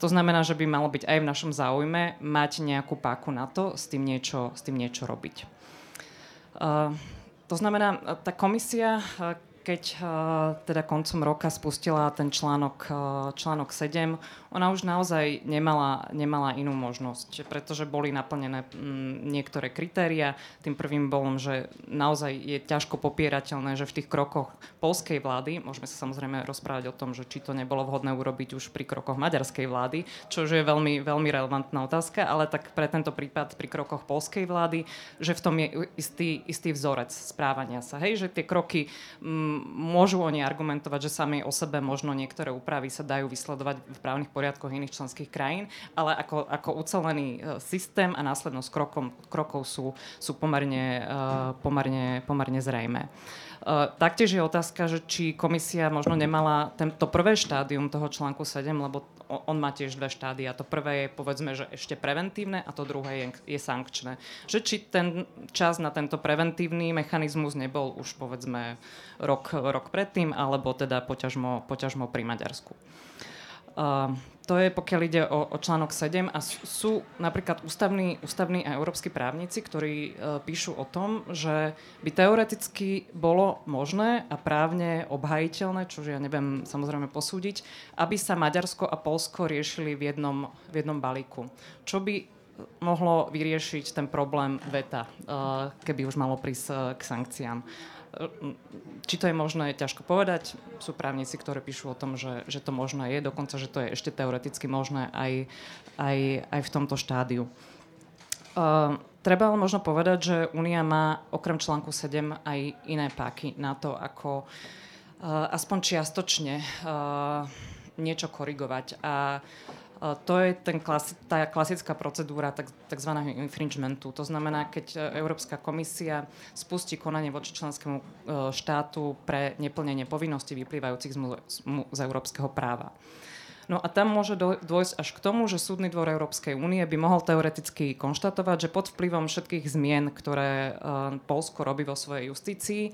Speaker 4: To znamená, že by malo byť aj v našom záujme mať nejakú páku na to, s tým niečo, s tým niečo robiť. Uh, to znamená, tá komisia, keď uh, teda koncom roka spustila ten článok, článok 7, ona už naozaj nemala, nemala inú možnosť, pretože boli naplnené m, niektoré kritéria. Tým prvým bolom, že naozaj je ťažko popierateľné, že v tých krokoch polskej vlády, môžeme sa samozrejme rozprávať o tom, že či to nebolo vhodné urobiť už pri krokoch maďarskej vlády, čo je veľmi, veľmi relevantná otázka, ale tak pre tento prípad pri krokoch polskej vlády, že v tom je istý, istý vzorec správania sa. Hej, že tie kroky m, môžu oni argumentovať, že sami o sebe možno niektoré úpravy sa dajú vysledovať v právnych poriadkoch iných členských krajín, ale ako, ako ucelený e, systém a následnosť krokom, krokov sú, sú pomerne, uh, pomerne, pomerne zrejme. Uh, taktiež je otázka, že či komisia možno nemala to prvé štádium toho článku 7, lebo on má tiež dve štádia. To prvé je povedzme, že ešte preventívne a to druhé je, je sankčné. Že či ten čas na tento preventívny mechanizmus nebol už povedzme rok, rok predtým, alebo teda poťažmo, poťažmo pri Maďarsku. Uh, to je pokiaľ ide o, o článok 7 a sú, napríklad ústavní, ústavní a európsky právnici, ktorí uh, píšu o tom, že by teoreticky bolo možné a právne obhajiteľné, čo ja neviem samozrejme posúdiť, aby sa Maďarsko a Polsko riešili v jednom, v jednom balíku. Čo by mohlo vyriešiť ten problém VETA, uh, keby už malo prísť uh, k sankciám. Či to je možné, je ťažko povedať. Sú právnici, ktorí píšu o tom, že, že to možné je, dokonca, že to je ešte teoreticky možné aj, aj, aj v tomto štádiu. Uh, treba ale možno povedať, že Únia má okrem článku 7 aj iné páky na to, ako uh, aspoň čiastočne uh, niečo korigovať. A to je ten klasi- tá klasická procedúra tzv. infringementu. To znamená, keď e, Európska komisia spustí konanie voči členskému e, štátu pre neplnenie povinností vyplývajúcich z, európskeho práva. No a tam môže dôjsť až k tomu, že Súdny dvor Európskej únie by mohol teoreticky konštatovať, že pod vplyvom všetkých zmien, ktoré Polsko robí vo svojej justícii,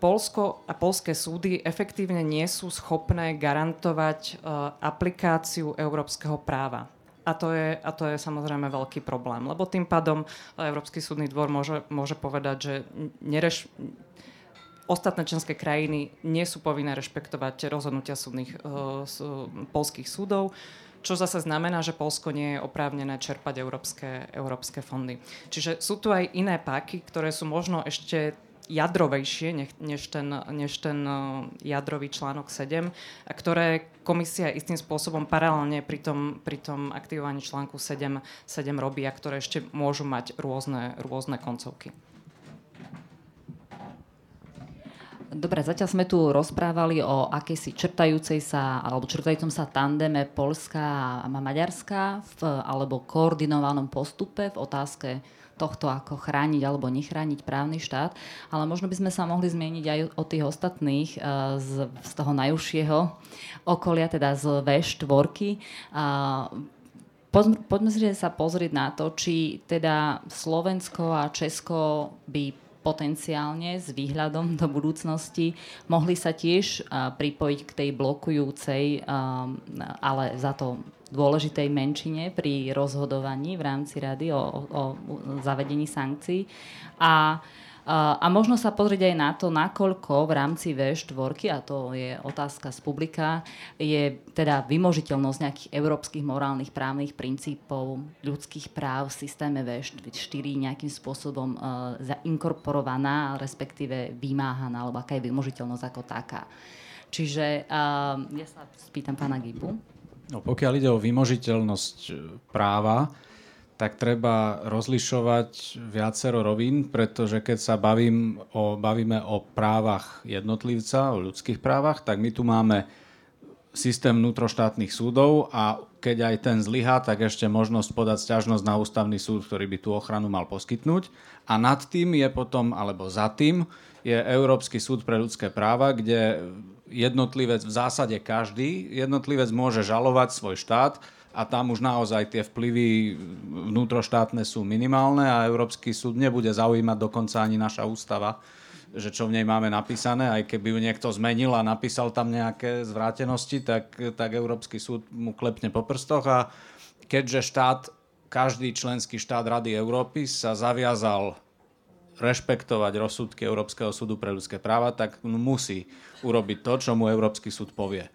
Speaker 4: Polsko a polské súdy efektívne nie sú schopné garantovať uh, aplikáciu európskeho práva. A to, je, a to je samozrejme veľký problém, lebo tým pádom Európsky súdny dvor môže, môže povedať, že nereš, ostatné členské krajiny nie sú povinné rešpektovať rozhodnutia súdnych uh, polských súdov, čo zase znamená, že Polsko nie je oprávnené čerpať európske, európske fondy. Čiže sú tu aj iné páky, ktoré sú možno ešte jadrovejšie než ten, než ten e, jadrový článok 7, a ktoré komisia istým spôsobom paralelne pri tom, pri tom aktivovaní článku 7, 7 robí a ktoré ešte môžu mať rôzne, rôzne koncovky.
Speaker 1: Dobre, zatiaľ sme tu rozprávali o akejsi črtajúcej sa, alebo črtajúcom sa tandeme Polska a Maďarska, v, alebo koordinovanom postupe v otázke tohto, ako chrániť alebo nechrániť právny štát. Ale možno by sme sa mohli zmieniť aj o tých ostatných eh, z, z toho najúžšieho okolia, teda z V4. Poďme si sa pozrieť na to, či teda Slovensko a Česko by potenciálne s výhľadom do budúcnosti mohli sa tiež pripojiť k tej blokujúcej, ale za to dôležitej menšine pri rozhodovaní v rámci rady o, o, o zavedení sankcií. A a možno sa pozrieť aj na to, nakoľko v rámci V4, a to je otázka z publika, je teda vymožiteľnosť nejakých európskych morálnych právnych princípov, ľudských práv v systéme V4 nejakým spôsobom uh, zainkorporovaná, respektíve vymáhaná, alebo aká je vymožiteľnosť ako taká. Čiže uh, ja sa spýtam pána Gibu.
Speaker 2: No, pokiaľ ide o vymožiteľnosť e, práva, tak treba rozlišovať viacero rovín, pretože keď sa bavím o, bavíme o právach jednotlivca, o ľudských právach, tak my tu máme systém vnútroštátnych súdov a keď aj ten zlyhá, tak ešte možnosť podať sťažnosť na ústavný súd, ktorý by tú ochranu mal poskytnúť. A nad tým je potom, alebo za tým, je Európsky súd pre ľudské práva, kde jednotlivec, v zásade každý jednotlivec môže žalovať svoj štát, a tam už naozaj tie vplyvy vnútroštátne sú minimálne a Európsky súd nebude zaujímať dokonca ani naša ústava, že čo v nej máme napísané, aj keby ju niekto zmenil a napísal tam nejaké zvrátenosti, tak, tak Európsky súd mu klepne po prstoch. A keďže štát, každý členský štát Rady Európy sa zaviazal rešpektovať rozsudky Európskeho súdu pre ľudské práva, tak musí urobiť to, čo mu Európsky súd povie.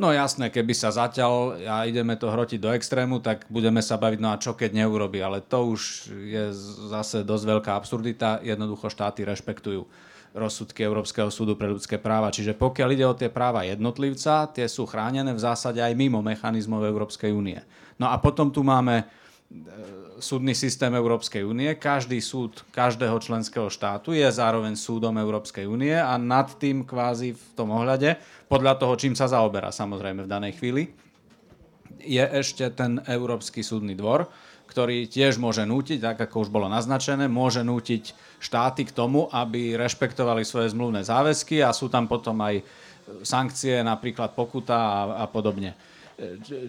Speaker 2: No jasné, keby sa zatiaľ a ideme to hrotiť do extrému, tak budeme sa baviť, no a čo keď neurobi. Ale to už je zase dosť veľká absurdita. Jednoducho štáty rešpektujú rozsudky Európskeho súdu pre ľudské práva. Čiže pokiaľ ide o tie práva jednotlivca, tie sú chránené v zásade aj mimo mechanizmov Európskej únie. No a potom tu máme súdny systém Európskej únie. Každý súd každého členského štátu je zároveň súdom Európskej únie a nad tým kvázi v tom ohľade, podľa toho, čím sa zaoberá samozrejme v danej chvíli, je ešte ten Európsky súdny dvor, ktorý tiež môže nútiť, tak ako už bolo naznačené, môže nútiť štáty k tomu, aby rešpektovali svoje zmluvné záväzky a sú tam potom aj sankcie, napríklad pokuta a, a podobne.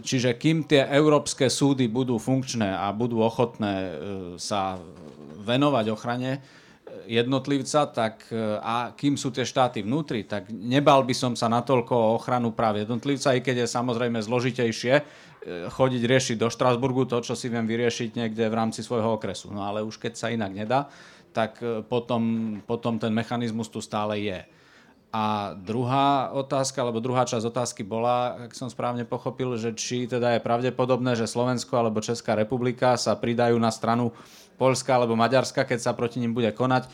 Speaker 2: Čiže kým tie európske súdy budú funkčné a budú ochotné e, sa venovať ochrane jednotlivca, tak e, a kým sú tie štáty vnútri, tak nebal by som sa natoľko o ochranu práv jednotlivca, i keď je samozrejme zložitejšie e, chodiť riešiť do Štrásburgu to, čo si viem vyriešiť niekde v rámci svojho okresu. No ale už keď sa inak nedá, tak potom, potom ten mechanizmus tu stále je. A druhá otázka, alebo druhá časť otázky bola, ak som správne pochopil, že či teda je pravdepodobné, že Slovensko alebo Česká republika sa pridajú na stranu Polska alebo Maďarska, keď sa proti ním bude konať.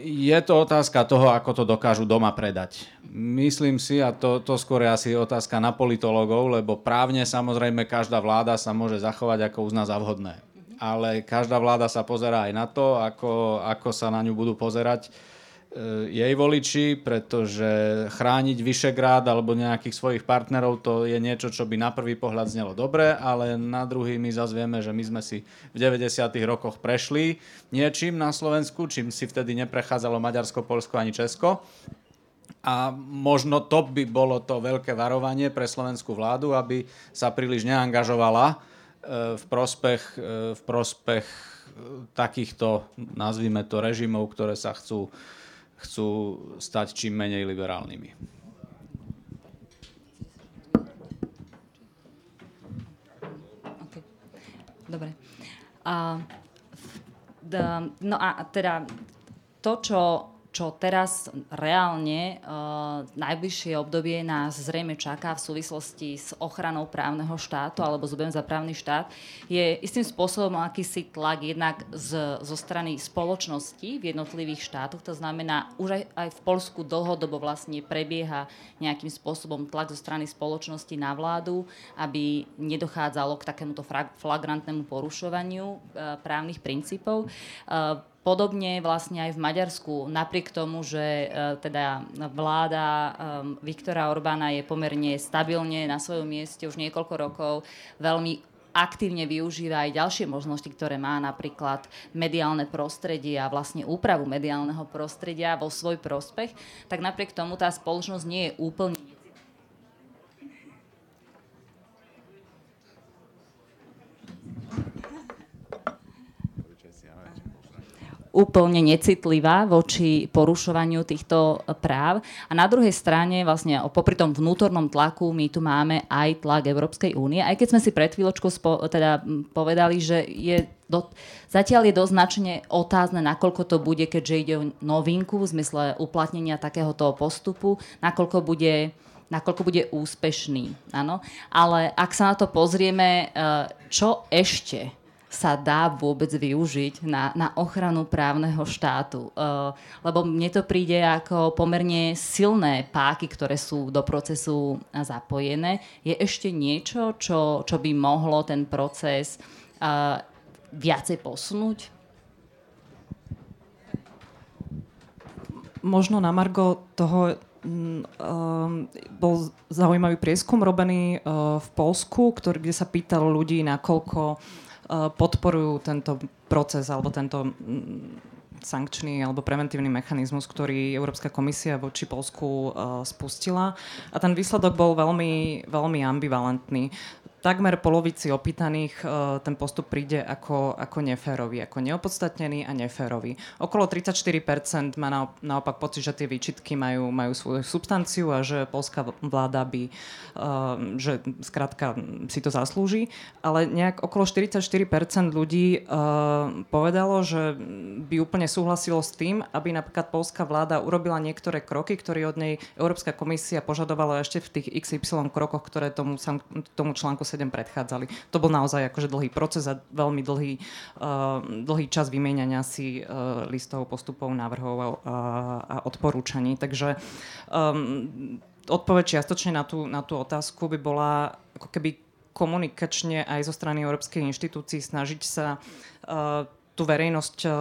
Speaker 2: Je to otázka toho, ako to dokážu doma predať. Myslím si, a to, to skôr je asi otázka na politologov, lebo právne samozrejme každá vláda sa môže zachovať, ako uzná za vhodné. Ale každá vláda sa pozerá aj na to, ako, ako sa na ňu budú pozerať jej voliči, pretože chrániť Vyšegrád alebo nejakých svojich partnerov to je niečo, čo by na prvý pohľad znelo dobre, ale na druhý my zase vieme, že my sme si v 90. rokoch prešli niečím na Slovensku, čím si vtedy neprechádzalo Maďarsko, Polsko ani Česko. A možno to by bolo to veľké varovanie pre slovenskú vládu, aby sa príliš neangažovala e, v prospech, e, v prospech takýchto, nazvime to, režimov, ktoré sa chcú chcú stať čím menej liberálnymi.
Speaker 1: Dobre. A, no a teda to, čo čo teraz reálne uh, najbližšie obdobie nás zrejme čaká v súvislosti s ochranou právneho štátu alebo z za právny štát, je istým spôsobom akýsi tlak jednak z, zo strany spoločnosti v jednotlivých štátoch. To znamená, už aj, aj v Polsku dlhodobo vlastne prebieha nejakým spôsobom tlak zo strany spoločnosti na vládu, aby nedochádzalo k takémuto flagrantnému porušovaniu uh, právnych princípov. Uh, Podobne vlastne aj v Maďarsku, napriek tomu, že e, teda vláda e, Viktora Orbána je pomerne stabilne na svojom mieste už niekoľko rokov, veľmi aktívne využíva aj ďalšie možnosti, ktoré má napríklad mediálne prostredie a vlastne úpravu mediálneho prostredia vo svoj prospech, tak napriek tomu tá spoločnosť nie je úplne úplne necitlivá voči porušovaniu týchto práv. A na druhej strane, vlastne popri tom vnútornom tlaku, my tu máme aj tlak Európskej únie. Aj keď sme si pred chvíľočkou spo, teda povedali, že je do, zatiaľ je dosť značne otázne, nakoľko to bude, keďže ide o novinku v zmysle uplatnenia takéhoto postupu, nakoľko bude nakoľko bude úspešný. Áno? Ale ak sa na to pozrieme, eh, čo ešte sa dá vôbec využiť na, na ochranu právneho štátu. Uh, lebo mne to príde ako pomerne silné páky, ktoré sú do procesu zapojené. Je ešte niečo, čo, čo by mohlo ten proces uh, viacej posunúť?
Speaker 4: Možno na Margo toho um, bol zaujímavý prieskum robený v Polsku, ktorý, kde sa pýtal ľudí, nakoľko Eh, podporujú tento proces alebo tento sankčný alebo preventívny mechanizmus, ktorý Európska komisia voči Polsku uh, spustila. A ten výsledok bol veľmi, veľmi ambivalentný takmer polovici opýtaných uh, ten postup príde ako, ako neférový, ako neopodstatnený a neférový. Okolo 34% má na, naopak pocit, že tie výčitky majú, majú svoju substanciu a že polská vláda by, uh, že skrátka si to zaslúži, ale nejak okolo 44% ľudí uh, povedalo, že by úplne súhlasilo s tým, aby napríklad polská vláda urobila niektoré kroky, ktoré od nej Európska komisia požadovala ešte v tých XY krokoch, ktoré tomu, tomu článku 7 predchádzali. To bol naozaj akože dlhý proces a veľmi dlhý, uh, dlhý čas vymieňania si uh, listov, postupov, návrhov a, a odporúčaní. Takže um, odpoveď čiastočne na tú, na tú otázku by bola ako keby komunikačne aj zo strany Európskej inštitúcií snažiť sa uh, tú verejnosť uh,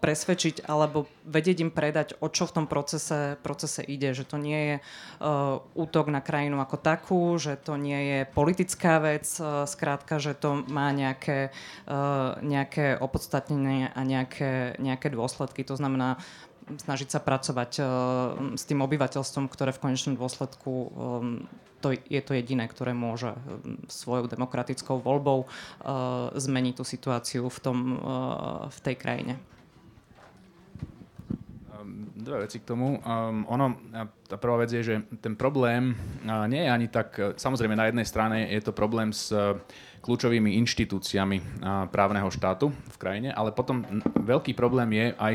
Speaker 4: presvedčiť alebo vedieť im predať, o čo v tom procese, procese ide. Že to nie je uh, útok na krajinu ako takú, že to nie je politická vec, uh, skrátka, že to má nejaké, uh, nejaké opodstatnenie a nejaké, nejaké dôsledky. To znamená snažiť sa pracovať uh, s tým obyvateľstvom, ktoré v konečnom dôsledku um, to je to jediné, ktoré môže svojou demokratickou voľbou uh, zmeniť tú situáciu v, tom, uh, v tej krajine
Speaker 3: dve veci k tomu. Um, ono, tá prvá vec je, že ten problém uh, nie je ani tak, uh, samozrejme na jednej strane je to problém s uh, kľúčovými inštitúciami uh, právneho štátu v krajine, ale potom veľký problém je aj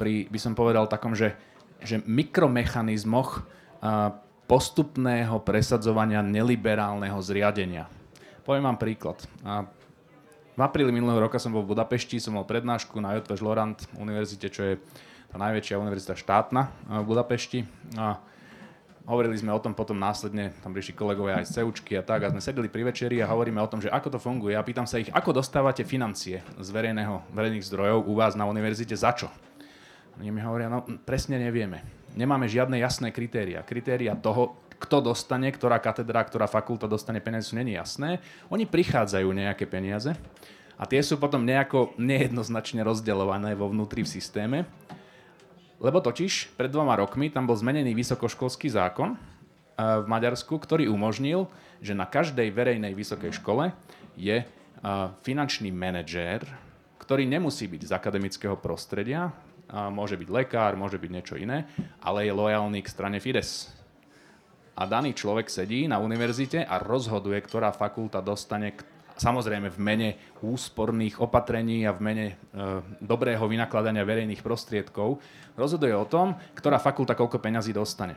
Speaker 3: pri, by som povedal, takom, že, že mikromechanizmoch uh, postupného presadzovania neliberálneho zriadenia. Poviem vám príklad. Uh, v apríli minulého roka som bol v Budapešti, som mal prednášku na Jotvež Lorand univerzite, čo je tá najväčšia univerzita štátna v Budapešti. A hovorili sme o tom potom následne, tam prišli kolegovia aj z CEUčky a tak, a sme sedeli pri večeri a hovoríme o tom, že ako to funguje. A pýtam sa ich, ako dostávate financie z verejného, verejných zdrojov u vás na univerzite, za čo? Oni mi hovoria, no presne nevieme. Nemáme žiadne jasné kritéria. Kritéria toho, kto dostane, ktorá katedra, ktorá fakulta dostane peniaze, sú není jasné. Oni prichádzajú nejaké peniaze a tie sú potom nejako nejednoznačne rozdeľované vo vnútri v systéme. Lebo totiž pred dvoma rokmi tam bol zmenený vysokoškolský zákon eh, v Maďarsku, ktorý umožnil, že na každej verejnej vysokej škole je eh, finančný manažér, ktorý nemusí byť z akademického prostredia, môže byť lekár, môže byť niečo iné, ale je lojálny k strane Fides. A daný človek sedí na univerzite a rozhoduje, ktorá fakulta dostane samozrejme v mene úsporných opatrení a v mene e, dobrého vynakladania verejných prostriedkov, rozhoduje o tom, ktorá fakulta koľko peňazí dostane.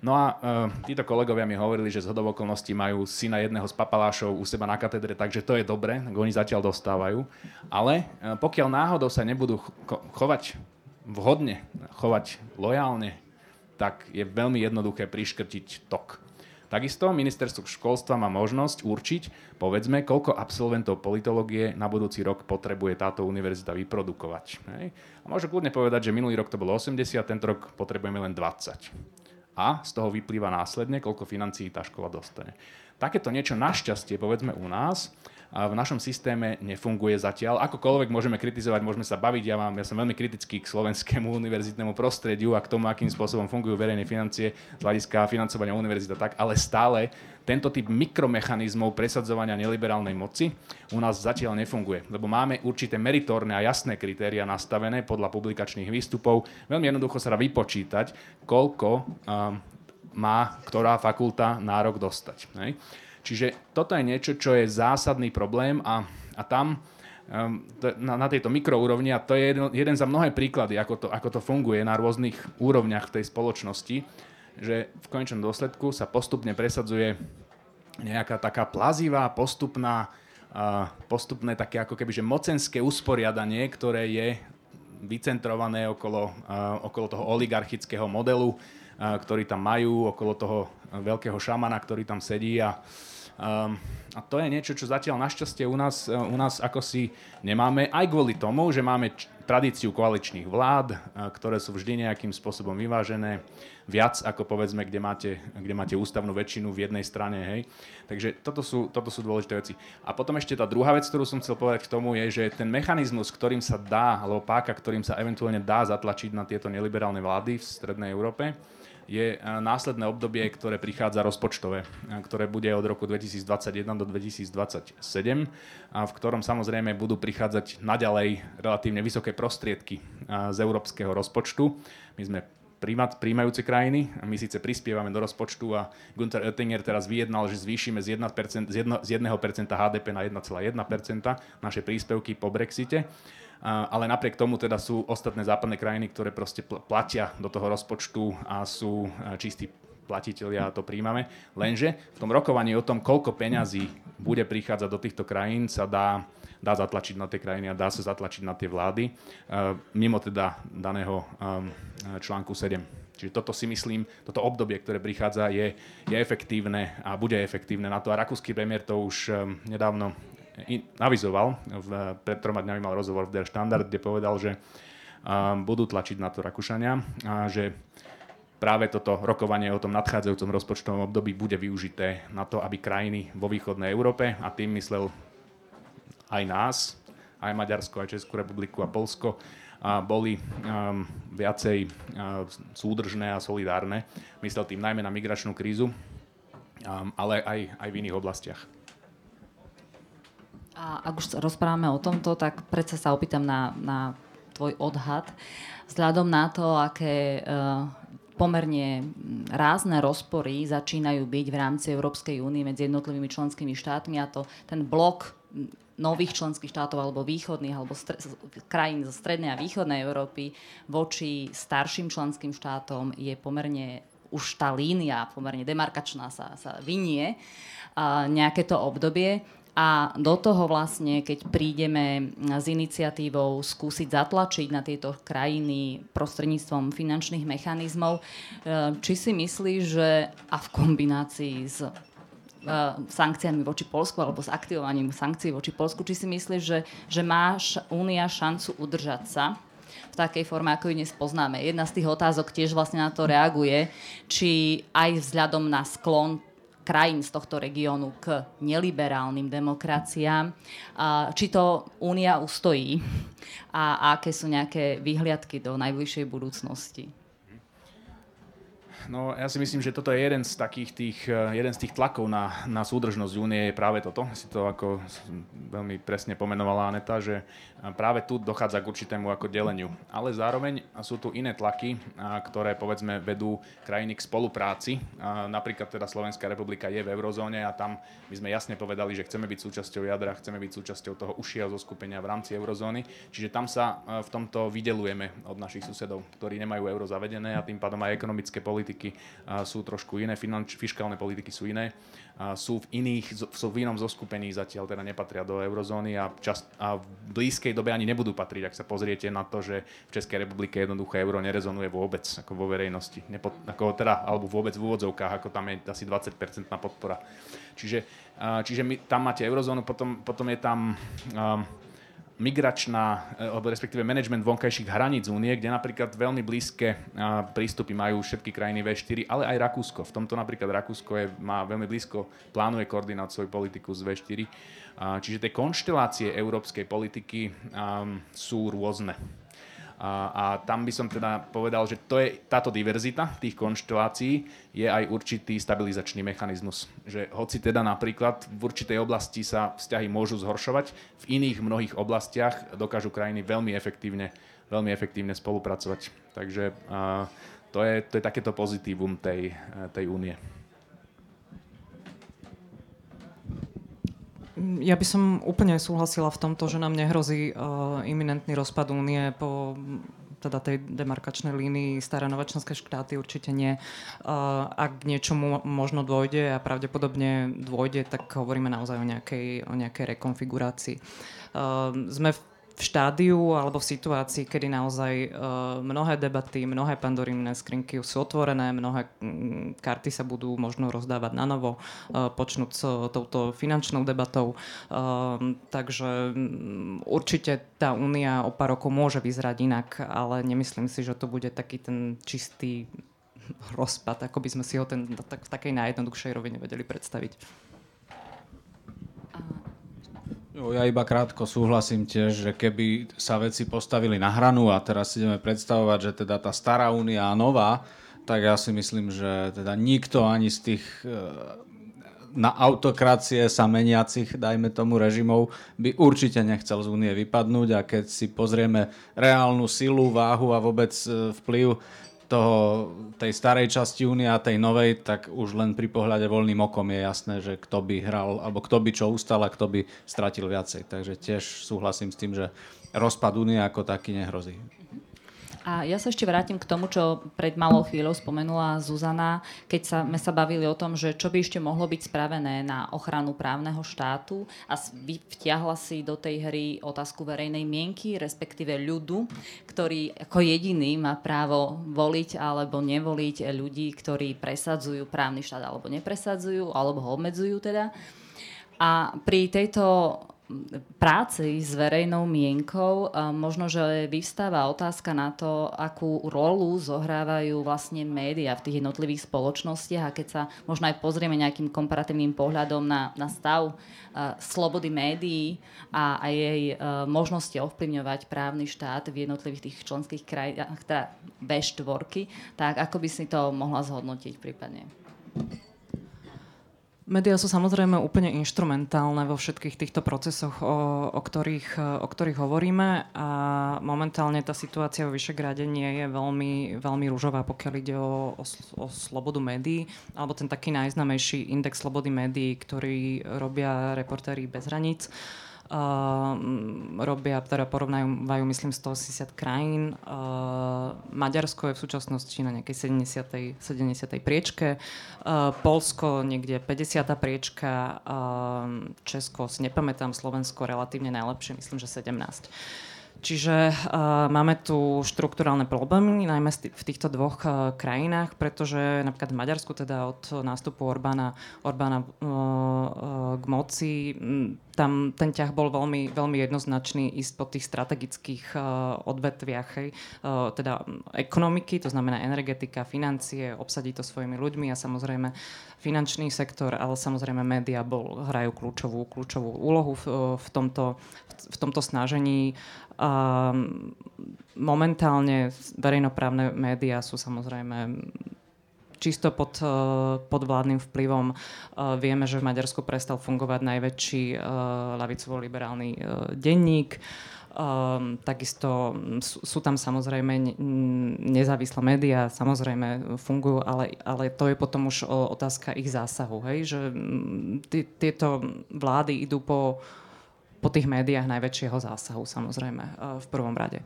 Speaker 3: No a e, títo kolegovia mi hovorili, že z okolností majú syna jedného z papalášov u seba na katedre, takže to je dobre, oni zatiaľ dostávajú. Ale e, pokiaľ náhodou sa nebudú cho- chovať vhodne, chovať lojálne, tak je veľmi jednoduché priškrtiť tok. Takisto ministerstvo školstva má možnosť určiť, povedzme, koľko absolventov politológie na budúci rok potrebuje táto univerzita vyprodukovať. Hej? A môže kľudne povedať, že minulý rok to bolo 80, tento rok potrebujeme len 20 a z toho vyplýva následne, koľko financií tá škola dostane. Takéto niečo našťastie, povedzme u nás, v našom systéme nefunguje zatiaľ. Akokoľvek môžeme kritizovať, môžeme sa baviť. Ja, mám, ja som veľmi kritický k slovenskému univerzitnému prostrediu a k tomu, akým spôsobom fungujú verejné financie z hľadiska financovania univerzita tak, ale stále tento typ mikromechanizmov presadzovania neliberálnej moci u nás zatiaľ nefunguje, lebo máme určité meritórne a jasné kritéria nastavené podľa publikačných výstupov. Veľmi jednoducho sa dá vypočítať, koľko um, má ktorá fakulta nárok dostať. Hej. Čiže toto je niečo, čo je zásadný problém a, a tam um, na, na tejto mikroúrovni, a to je jeden, jeden za mnohé príklady, ako to, ako to funguje na rôznych úrovniach v tej spoločnosti, že v konečnom dôsledku sa postupne presadzuje nejaká taká plazivá, postupná, postupné také ako keby, že mocenské usporiadanie, ktoré je vycentrované okolo, okolo toho oligarchického modelu, ktorý tam majú, okolo toho veľkého šamana, ktorý tam sedí a Um, a to je niečo, čo zatiaľ našťastie u nás, uh, u nás ako si nemáme, aj kvôli tomu, že máme č- tradíciu koaličných vlád, uh, ktoré sú vždy nejakým spôsobom vyvážené, viac ako povedzme, kde máte, kde máte ústavnú väčšinu v jednej strane. Hej. Takže toto sú, toto sú dôležité veci. A potom ešte tá druhá vec, ktorú som chcel povedať k tomu, je, že ten mechanizmus, ktorým sa dá, alebo páka, ktorým sa eventuálne dá zatlačiť na tieto neliberálne vlády v Strednej Európe, je e, následné obdobie, ktoré prichádza rozpočtové, e, ktoré bude od roku 2021 do 2027, a v ktorom samozrejme budú prichádzať naďalej relatívne vysoké prostriedky e, z európskeho rozpočtu. My sme príjmajúce krajiny. My síce prispievame do rozpočtu a Gunther Oettinger teraz vyjednal, že zvýšime z 1%, z 1, z 1% HDP na 1,1% naše príspevky po Brexite ale napriek tomu teda sú ostatné západné krajiny, ktoré proste platia do toho rozpočtu a sú čistí platiteľia a to príjmame. Lenže v tom rokovaní o tom, koľko peňazí bude prichádzať do týchto krajín, sa dá, dá zatlačiť na tie krajiny a dá sa zatlačiť na tie vlády, mimo teda daného článku 7. Čiže toto si myslím, toto obdobie, ktoré prichádza, je, je efektívne a bude efektívne na to. A rakúsky premiér to už nedávno avizoval, v, pred troma dňami mal rozhovor v Der Standard, kde povedal, že um, budú tlačiť na to Rakúšania a že práve toto rokovanie o tom nadchádzajúcom rozpočtovom období bude využité na to, aby krajiny vo východnej Európe, a tým myslel aj nás, aj Maďarsko, aj Českú republiku a Polsko, a boli um, viacej uh, súdržné a solidárne. Myslel tým najmä na migračnú krízu, um, ale aj, aj v iných oblastiach.
Speaker 1: A ak už rozprávame o tomto, tak predsa sa opýtam na, na tvoj odhad. Vzhľadom na to, aké uh, pomerne rázne rozpory začínajú byť v rámci Európskej únie medzi jednotlivými členskými štátmi a to ten blok nových členských štátov alebo východných alebo stre- krajín zo strednej a východnej Európy voči starším členským štátom je pomerne už tá línia pomerne demarkačná sa, sa vynie uh, nejaké to obdobie. A do toho vlastne, keď prídeme s iniciatívou skúsiť zatlačiť na tieto krajiny prostredníctvom finančných mechanizmov, e, či si myslíš, že a v kombinácii s e, sankciami voči Polsku alebo s aktivovaním sankcií voči Polsku, či si myslíš, že, že máš Únia šancu udržať sa v takej forme, ako ju dnes poznáme. Jedna z tých otázok tiež vlastne na to reaguje, či aj vzhľadom na sklon krajín z tohto regiónu k neliberálnym demokraciám. Či to Únia ustojí a aké sú nejaké vyhliadky do najbližšej budúcnosti?
Speaker 3: No ja si myslím, že toto je jeden z takých tých, eh, jeden z tých tlakov na, na súdržnosť únie je práve toto. Si to ako veľmi presne pomenovala Aneta, že práve tu dochádza k určitému ako deleniu. Ale zároveň sú tu iné tlaky, ktoré povedzme vedú krajiny k spolupráci. Napríklad teda Slovenská republika je v eurozóne a tam my sme jasne povedali, že chceme byť súčasťou jadra, chceme byť súčasťou toho užšieho zoskupenia v rámci eurozóny. Čiže tam sa v tomto vydelujeme od našich susedov, ktorí nemajú euro zavedené a tým pádom aj ekonomické politiky sú trošku iné, finanč, fiskálne politiky sú iné sú v iných, sú v inom zoskupení zatiaľ teda nepatria do eurozóny a, čas, a v blízkej dobe ani nebudú patriť, ak sa pozriete na to, že v Českej republike jednoducho euro nerezonuje vôbec ako vo verejnosti. Nepo, ako teda, alebo vôbec v úvodzovkách, ako tam je asi 20% podpora. Čiže, čiže my, tam máte eurozónu, potom, potom je tam um, migračná, eh, alebo respektíve management vonkajších hraníc únie, kde napríklad veľmi blízke eh, prístupy majú všetky krajiny V4, ale aj Rakúsko. V tomto napríklad Rakúsko je, má veľmi blízko, plánuje koordinovať svoju politiku z V4. Čiže tie konštelácie európskej politiky sú rôzne. A, a tam by som teda povedal, že to je, táto diverzita tých konštelácií je aj určitý stabilizačný mechanizmus. Že hoci teda napríklad v určitej oblasti sa vzťahy môžu zhoršovať, v iných mnohých oblastiach dokážu krajiny veľmi efektívne, veľmi efektívne spolupracovať. Takže a, to, je, to je takéto pozitívum tej, tej únie.
Speaker 4: Ja by som úplne súhlasila v tomto, že nám nehrozí uh, iminentný rozpad únie po teda tej demarkačnej línii staré novačenské štáty určite nie. Uh, ak k niečomu možno dôjde a pravdepodobne dôjde, tak hovoríme naozaj o nejakej, o nejakej rekonfigurácii. Uh, sme v v štádiu alebo v situácii, kedy naozaj uh, mnohé debaty, mnohé pandorímne skrinky sú otvorené, mnohé um, karty sa budú možno rozdávať na novo, uh, počnúť s touto finančnou debatou. Uh, takže um, určite tá únia o pár rokov môže vyzerať inak, ale nemyslím si, že to bude taký ten čistý rozpad, ako by sme si ho ten, tak, v takej najjednoduchšej rovine vedeli predstaviť.
Speaker 2: Ja iba krátko súhlasím tiež, že keby sa veci postavili na hranu a teraz si ideme predstavovať, že teda tá stará únia a nová, tak ja si myslím, že teda nikto ani z tých e, na autokracie sa meniacich, dajme tomu, režimov by určite nechcel z únie vypadnúť a keď si pozrieme reálnu silu, váhu a vôbec e, vplyv toho, tej starej časti únie a tej novej, tak už len pri pohľade voľným okom je jasné, že kto by hral, alebo kto by čo ustal a kto by stratil viacej. Takže tiež súhlasím s tým, že rozpad únie ako taký nehrozí.
Speaker 1: A ja sa ešte vrátim k tomu, čo pred malou chvíľou spomenula Zuzana, keď sa, sme sa bavili o tom, že čo by ešte mohlo byť spravené na ochranu právneho štátu a vtiahla si do tej hry otázku verejnej mienky, respektíve ľudu, ktorý ako jediný má právo voliť alebo nevoliť ľudí, ktorí presadzujú právny štát alebo nepresadzujú, alebo ho obmedzujú teda. A pri tejto práci s verejnou mienkou možno, že vyvstáva otázka na to, akú rolu zohrávajú vlastne médiá v tých jednotlivých spoločnostiach a keď sa možno aj pozrieme nejakým komparatívnym pohľadom na, na stav slobody médií a, a jej uh, možnosti ovplyvňovať právny štát v jednotlivých tých členských krajinách, teda B4, tak ako by si to mohla zhodnotiť prípadne?
Speaker 4: Média sú samozrejme úplne inštrumentálne vo všetkých týchto procesoch, o, o, ktorých, o ktorých hovoríme a momentálne tá situácia vo Vyšegrade nie je veľmi, veľmi rúžová, pokiaľ ide o, o, o slobodu médií, alebo ten taký najznamejší index slobody médií, ktorý robia reportéri bez hraníc. Uh, robia, teda porovnajú, myslím, 180 krajín. Uh, Maďarsko je v súčasnosti na nejakej 70. 70. priečke. Uh, Polsko niekde 50. priečka. Česko si nepamätám, Slovensko relatívne najlepšie, myslím, že 17. Čiže uh, máme tu štruktúrálne problémy, najmä v týchto dvoch uh, krajinách, pretože napríklad v Maďarsku teda od nástupu Orbána, Orbána uh, uh, k moci tam ten ťah bol veľmi, veľmi jednoznačný ísť po tých strategických uh, odvetviach, hej, uh, teda ekonomiky, to znamená energetika, financie, obsadiť to svojimi ľuďmi a samozrejme finančný sektor, ale samozrejme média bol, hrajú kľúčovú, kľúčovú úlohu v, v, tomto, v tomto snažení momentálne verejnoprávne médiá sú samozrejme čisto pod, pod vládnym vplyvom. Vieme, že v Maďarsku prestal fungovať najväčší lavicovo-liberálny denník. Um, takisto sú, sú tam samozrejme nezávislé médiá, samozrejme fungujú, ale, ale to je potom už otázka ich zásahu, hej? že tieto vlády idú po, po tých médiách najväčšieho zásahu samozrejme uh, v prvom rade.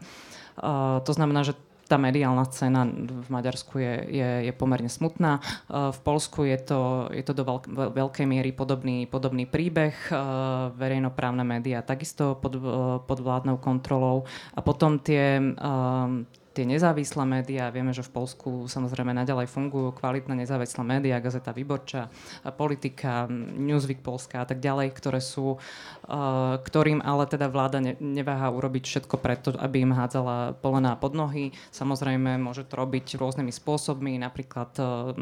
Speaker 4: Uh, to znamená, že tá mediálna scéna v Maďarsku je, je, je pomerne smutná. Uh, v Polsku je to, je to do veľk, veľkej miery podobný, podobný príbeh. Verejnoprávne médiá takisto pod, pod vládnou kontrolou. A potom tie tie nezávislé médiá, vieme, že v Polsku samozrejme naďalej fungujú kvalitné nezávislé médiá, Gazeta Výborča, Politika, Newsweek Polska a tak ďalej, ktoré sú, uh, ktorým ale teda vláda ne, neváha urobiť všetko preto, aby im hádzala polená pod nohy. Samozrejme môže to robiť rôznymi spôsobmi, napríklad uh,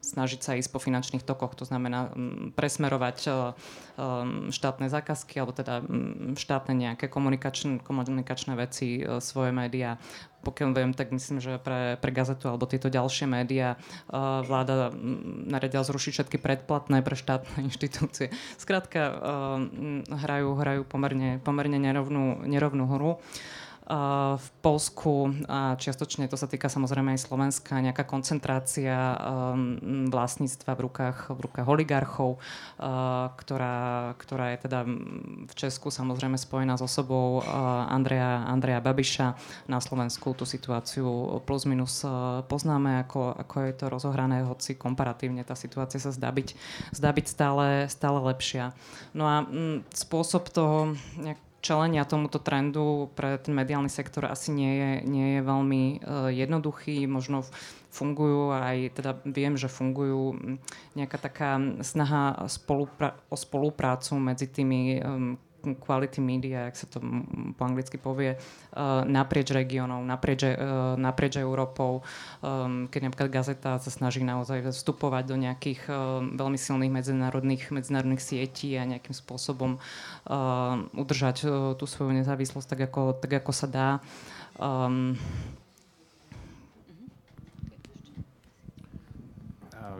Speaker 4: snažiť sa ísť po finančných tokoch, to znamená mm, presmerovať e, um, štátne zákazky alebo teda mm, štátne nejaké komunikačné, komunikačné veci, e, svoje médiá. Pokiaľ viem, tak myslím, že pre, pre gazetu alebo tieto ďalšie médiá vláda mm, naredila zrušiť všetky predplatné pre štátne inštitúcie. Skrátka, hrajú, hrajú pomerne, pomerne nerovnú, nerovnú hru. V Polsku a čiastočne to sa týka samozrejme aj Slovenska, nejaká koncentrácia vlastníctva v rukách, v rukách oligarchov, ktorá, ktorá je teda v Česku samozrejme spojená s osobou Andreja, Andreja Babiša. Na Slovensku tú situáciu plus minus poznáme, ako, ako je to rozohrané, hoci komparatívne tá situácia sa zdá byť, zdá byť stále, stále lepšia. No a spôsob toho nejak čelenia tomuto trendu pre ten mediálny sektor asi nie je, nie je veľmi uh, jednoduchý. Možno fungujú aj, teda viem, že fungujú nejaká taká snaha spolupra- o spoluprácu medzi tými um, quality media, jak sa to po anglicky povie, uh, naprieč regiónov, naprieč, uh, naprieč Európou. Um, keď napríklad gazeta sa snaží naozaj vstupovať do nejakých uh, veľmi silných medzinárodných, medzinárodných sietí a nejakým spôsobom udržať tú svoju nezávislosť tak, ako, tak, ako sa dá. Um,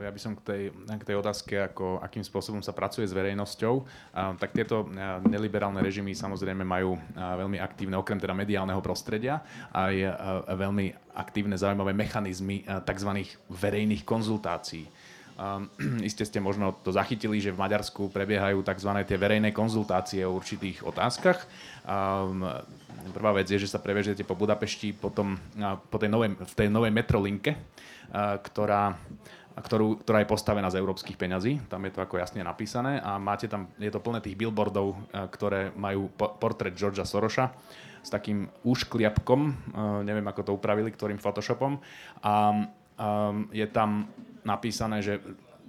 Speaker 3: ja by som k tej, k tej otázke, ako, akým spôsobom sa pracuje s verejnosťou, tak tieto neliberálne režimy samozrejme majú veľmi aktívne, okrem teda mediálneho prostredia, aj veľmi aktívne zaujímavé mechanizmy tzv. verejných konzultácií. Iste ste možno to zachytili, že v Maďarsku prebiehajú tzv. tie verejné konzultácie o určitých otázkach. Prvá vec je, že sa prevežete po Budapešti potom, po tej novej, v tej novej metrolinke, ktorá ktorú, ktorá je postavená z európskych peňazí. Tam je to ako jasne napísané a máte tam, je to plné tých billboardov, eh, ktoré majú portrét Georgia Soroša s takým úškliapkom, eh, neviem ako to upravili, ktorým Photoshopom. A um, je tam napísané, že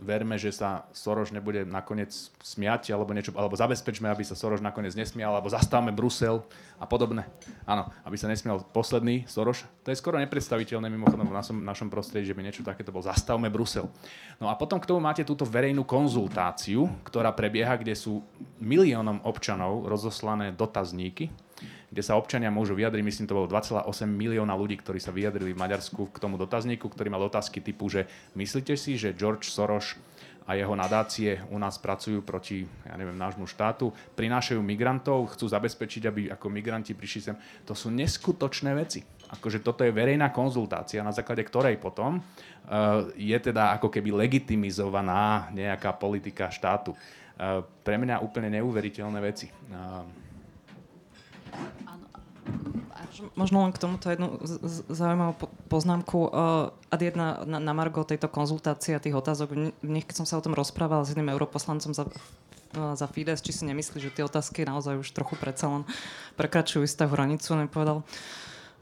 Speaker 3: verme, že sa Soroš nebude nakoniec smiať, alebo, niečo, alebo zabezpečme, aby sa Soroš nakoniec nesmial, alebo zastavme Brusel a podobne. Áno, aby sa nesmial posledný Soroš. To je skoro nepredstaviteľné mimochodom v našom, našom prostredí, že by niečo takéto bol. Zastavme Brusel. No a potom k tomu máte túto verejnú konzultáciu, ktorá prebieha, kde sú miliónom občanov rozoslané dotazníky, kde sa občania môžu vyjadriť, myslím, to bolo 2,8 milióna ľudí, ktorí sa vyjadrili v Maďarsku k tomu dotazníku, ktorý mal otázky typu, že myslíte si, že George Soros a jeho nadácie u nás pracujú proti, ja neviem, nášmu štátu, prinášajú migrantov, chcú zabezpečiť, aby ako migranti prišli sem. To sú neskutočné veci. Akože toto je verejná konzultácia, na základe ktorej potom uh, je teda ako keby legitimizovaná nejaká politika štátu. Uh, pre mňa úplne neuveriteľné veci. Uh,
Speaker 4: Možno len k tomuto jednu zaujímavú poznámku. Uh, a jedna na, na Margo tejto konzultácie a tých otázok. Nech keď som sa o tom rozprávala s jedným europoslancom za, za Fides, či si nemyslí, že tie otázky naozaj už trochu predsa len prekračujú istú hranicu, nepovedal. No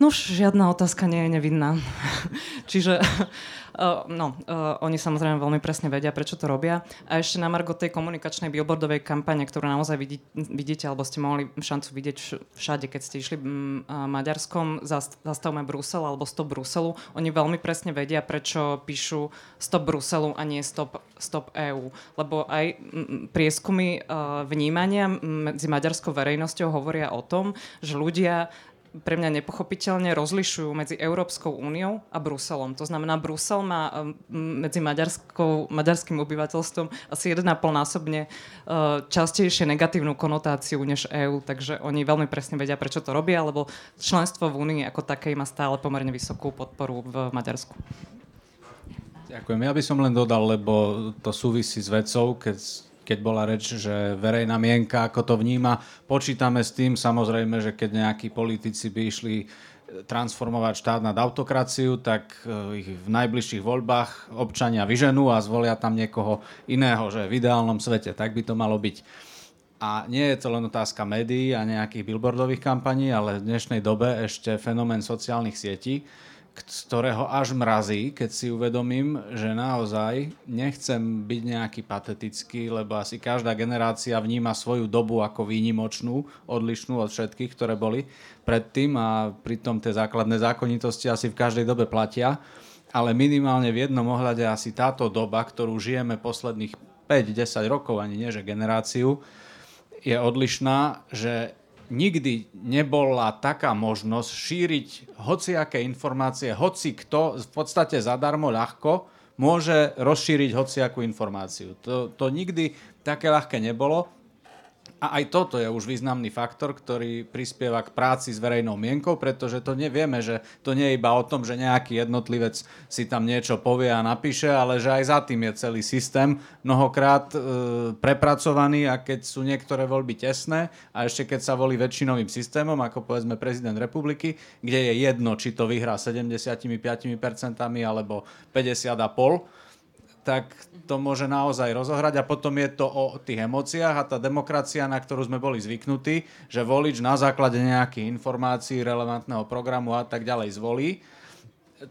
Speaker 4: už žiadna otázka nie je nevinná. Čiže uh, no, uh, oni samozrejme veľmi presne vedia, prečo to robia. A ešte na margo tej komunikačnej billboardovej kampane, ktorú naozaj vidí, vidíte, alebo ste mohli šancu vidieť všade, keď ste išli mm, uh, Maďarskom, zastavme Brusel alebo Stop Bruselu. Oni veľmi presne vedia, prečo píšu Stop Bruselu a nie Stop, stop EU. Lebo aj mm, prieskumy uh, vnímania medzi maďarskou verejnosťou hovoria o tom, že ľudia pre mňa nepochopiteľne rozlišujú medzi Európskou úniou a Bruselom. To znamená, Brusel má medzi maďarským obyvateľstvom asi 1,5 násobne častejšie negatívnu konotáciu než EÚ, takže oni veľmi presne vedia, prečo to robia, lebo členstvo v únii ako také má stále pomerne vysokú podporu v Maďarsku.
Speaker 2: Ďakujem. Ja by som len dodal, lebo to súvisí s vecou, keď, keď bola reč, že verejná mienka, ako to vníma. Počítame s tým samozrejme, že keď nejakí politici by išli e, transformovať štát nad autokraciu, tak e, ich v najbližších voľbách občania vyženú a zvolia tam niekoho iného, že v ideálnom svete. Tak by to malo byť. A nie je to len otázka médií a nejakých billboardových kampaní, ale v dnešnej dobe ešte fenomén sociálnych sietí, z ktorého až mrazí, keď si uvedomím, že naozaj nechcem byť nejaký patetický, lebo asi každá generácia vníma svoju dobu ako výnimočnú, odlišnú od všetkých, ktoré boli predtým a pritom tie základné zákonitosti asi v každej dobe platia. Ale minimálne v jednom ohľade asi táto doba, ktorú žijeme posledných 5-10 rokov, ani nie že generáciu, je odlišná, že nikdy nebola taká možnosť šíriť hociaké informácie, hoci kto v podstate zadarmo ľahko môže rozšíriť hociakú informáciu. To, to nikdy také ľahké nebolo a aj toto je už významný faktor, ktorý prispieva k práci s verejnou mienkou, pretože to nevieme, že to nie je iba o tom, že nejaký jednotlivec si tam niečo povie a napíše, ale že aj za tým je celý systém mnohokrát e, prepracovaný a keď sú niektoré voľby tesné a ešte keď sa volí väčšinovým systémom, ako povedzme prezident republiky, kde je jedno, či to vyhrá 75% alebo 50,5%, tak to môže naozaj rozohrať a potom je to o tých emóciách a tá demokracia, na ktorú sme boli zvyknutí, že volič na základe nejakých informácií, relevantného programu a tak ďalej zvolí.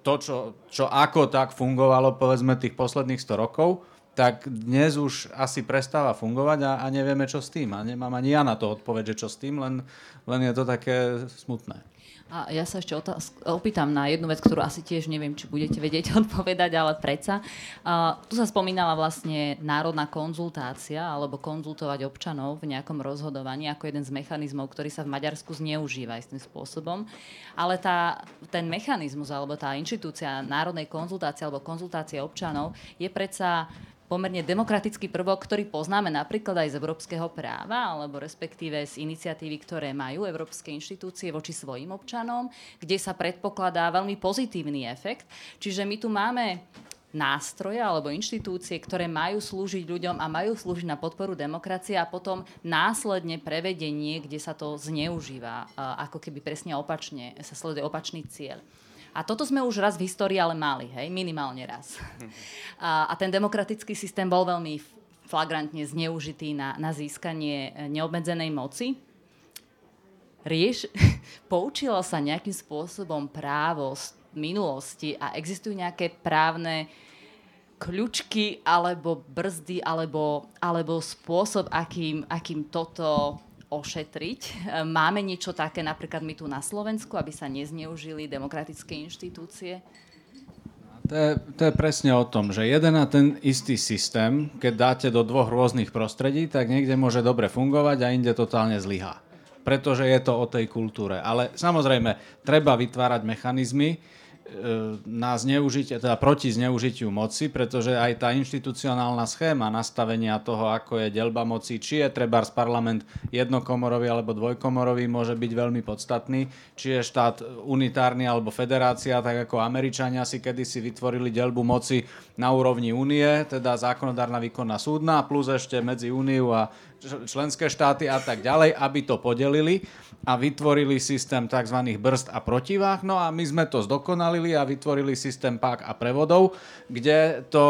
Speaker 2: To, čo, čo ako tak fungovalo povedzme tých posledných 100 rokov, tak dnes už asi prestáva fungovať a, a nevieme, čo s tým. A nemám ani ja na to odpoveď, že čo s tým, len, len je to také smutné.
Speaker 1: A ja sa ešte otázk- opýtam na jednu vec, ktorú asi tiež neviem, či budete vedieť odpovedať, ale predsa. Uh, tu sa spomínala vlastne národná konzultácia alebo konzultovať občanov v nejakom rozhodovaní ako jeden z mechanizmov, ktorý sa v Maďarsku zneužíva istým spôsobom. Ale tá, ten mechanizmus alebo tá inštitúcia národnej konzultácie alebo konzultácie občanov je predsa pomerne demokratický prvok, ktorý poznáme napríklad aj z európskeho práva, alebo respektíve z iniciatívy, ktoré majú európske inštitúcie voči svojim občanom, kde sa predpokladá veľmi pozitívny efekt. Čiže my tu máme nástroje alebo inštitúcie, ktoré majú slúžiť ľuďom a majú slúžiť na podporu demokracie a potom následne prevedenie, kde sa to zneužíva, ako keby presne opačne, sa sleduje opačný cieľ. A toto sme už raz v histórii ale mali, hej, minimálne raz. A, a ten demokratický systém bol veľmi flagrantne zneužitý na, na získanie e, neobmedzenej moci. Rieš, poučilo sa nejakým spôsobom právo z minulosti a existujú nejaké právne kľúčky alebo brzdy alebo, alebo spôsob, akým, akým toto ošetriť. E, máme niečo také napríklad my tu na Slovensku, aby sa nezneužili demokratické inštitúcie?
Speaker 2: To je, to je presne o tom, že jeden a ten istý systém, keď dáte do dvoch rôznych prostredí, tak niekde môže dobre fungovať a inde totálne zlyhá. Pretože je to o tej kultúre. Ale samozrejme, treba vytvárať mechanizmy, na zneužitie, teda proti zneužitiu moci, pretože aj tá inštitucionálna schéma nastavenia toho, ako je delba moci, či je treba z parlament jednokomorový alebo dvojkomorový, môže byť veľmi podstatný. Či je štát unitárny alebo federácia, tak ako Američania si kedysi vytvorili delbu moci na úrovni únie, teda zákonodárna výkonná súdna, plus ešte medzi úniu a členské štáty a tak ďalej, aby to podelili a vytvorili systém tzv. brzd a protivách. No a my sme to zdokonalili a vytvorili systém pák a prevodov, kde to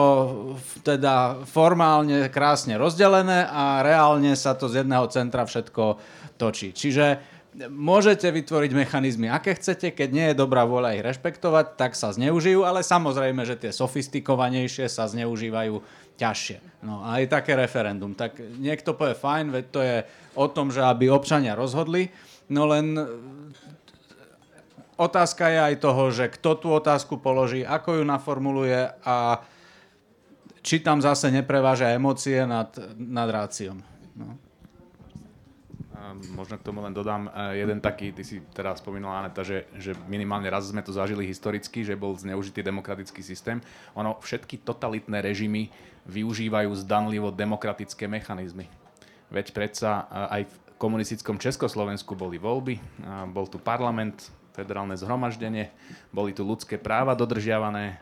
Speaker 2: teda formálne krásne rozdelené a reálne sa to z jedného centra všetko točí. Čiže môžete vytvoriť mechanizmy, aké chcete, keď nie je dobrá vôľa ich rešpektovať, tak sa zneužijú, ale samozrejme, že tie sofistikovanejšie sa zneužívajú ťažšie. No a aj také referendum. Tak niekto povie fajn, veď to je o tom, že aby občania rozhodli, no len e, otázka je aj toho, že kto tú otázku položí, ako ju naformuluje a či tam zase nepreváža emócie nad, nad ráciom. No.
Speaker 3: Možno k tomu len dodám jeden taký, ty si teraz spomínala, Aneta, že, že minimálne raz sme to zažili historicky, že bol zneužitý demokratický systém. Ono, všetky totalitné režimy využívajú zdanlivo demokratické mechanizmy. Veď predsa aj v komunistickom Československu boli voľby, bol tu parlament, federálne zhromaždenie, boli tu ľudské práva dodržiavané,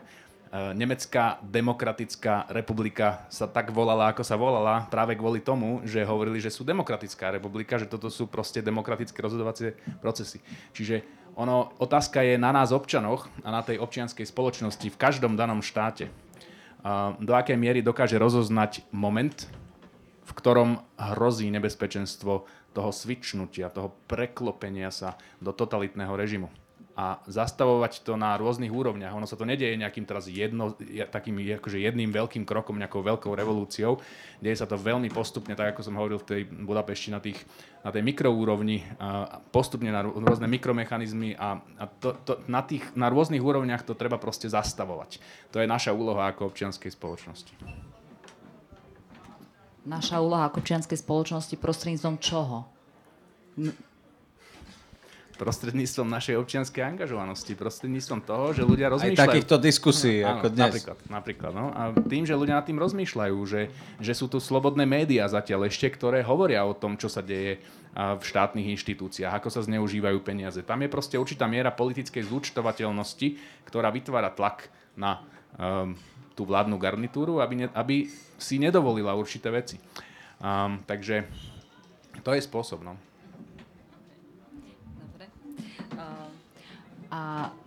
Speaker 3: Nemecká demokratická republika sa tak volala, ako sa volala, práve kvôli tomu, že hovorili, že sú demokratická republika, že toto sú proste demokratické rozhodovacie procesy. Čiže ono, otázka je na nás občanoch a na tej občianskej spoločnosti v každom danom štáte, do akej miery dokáže rozoznať moment, v ktorom hrozí nebezpečenstvo toho svičnutia, toho preklopenia sa do totalitného režimu a zastavovať to na rôznych úrovniach. Ono sa to nedieje nejakým teraz jedno, takým akože jedným veľkým krokom, nejakou veľkou revolúciou. Deje sa to veľmi postupne, tak ako som hovoril v tej Budapešti na, tých, na tej mikroúrovni, a postupne na rôzne mikromechanizmy a, a to, to, na, tých, na rôznych úrovniach to treba proste zastavovať. To je naša úloha ako občianskej spoločnosti.
Speaker 1: Naša úloha ako občianskej spoločnosti prostredníctvom čoho?
Speaker 3: Prostredníctvom našej občianskej angažovanosti, prostredníctvom toho, že ľudia rozmýšľajú.
Speaker 2: Aj takýchto diskusí, no, ako dnes.
Speaker 3: Napríklad, napríklad no. A tým, že ľudia nad tým rozmýšľajú, že, že sú tu slobodné médiá zatiaľ ešte, ktoré hovoria o tom, čo sa deje v štátnych inštitúciách, ako sa zneužívajú peniaze. Tam je proste určitá miera politickej zúčtovateľnosti, ktorá vytvára tlak na um, tú vládnu garnitúru, aby, ne, aby si nedovolila určité veci. Um, takže to je spôsob. No.
Speaker 1: A e,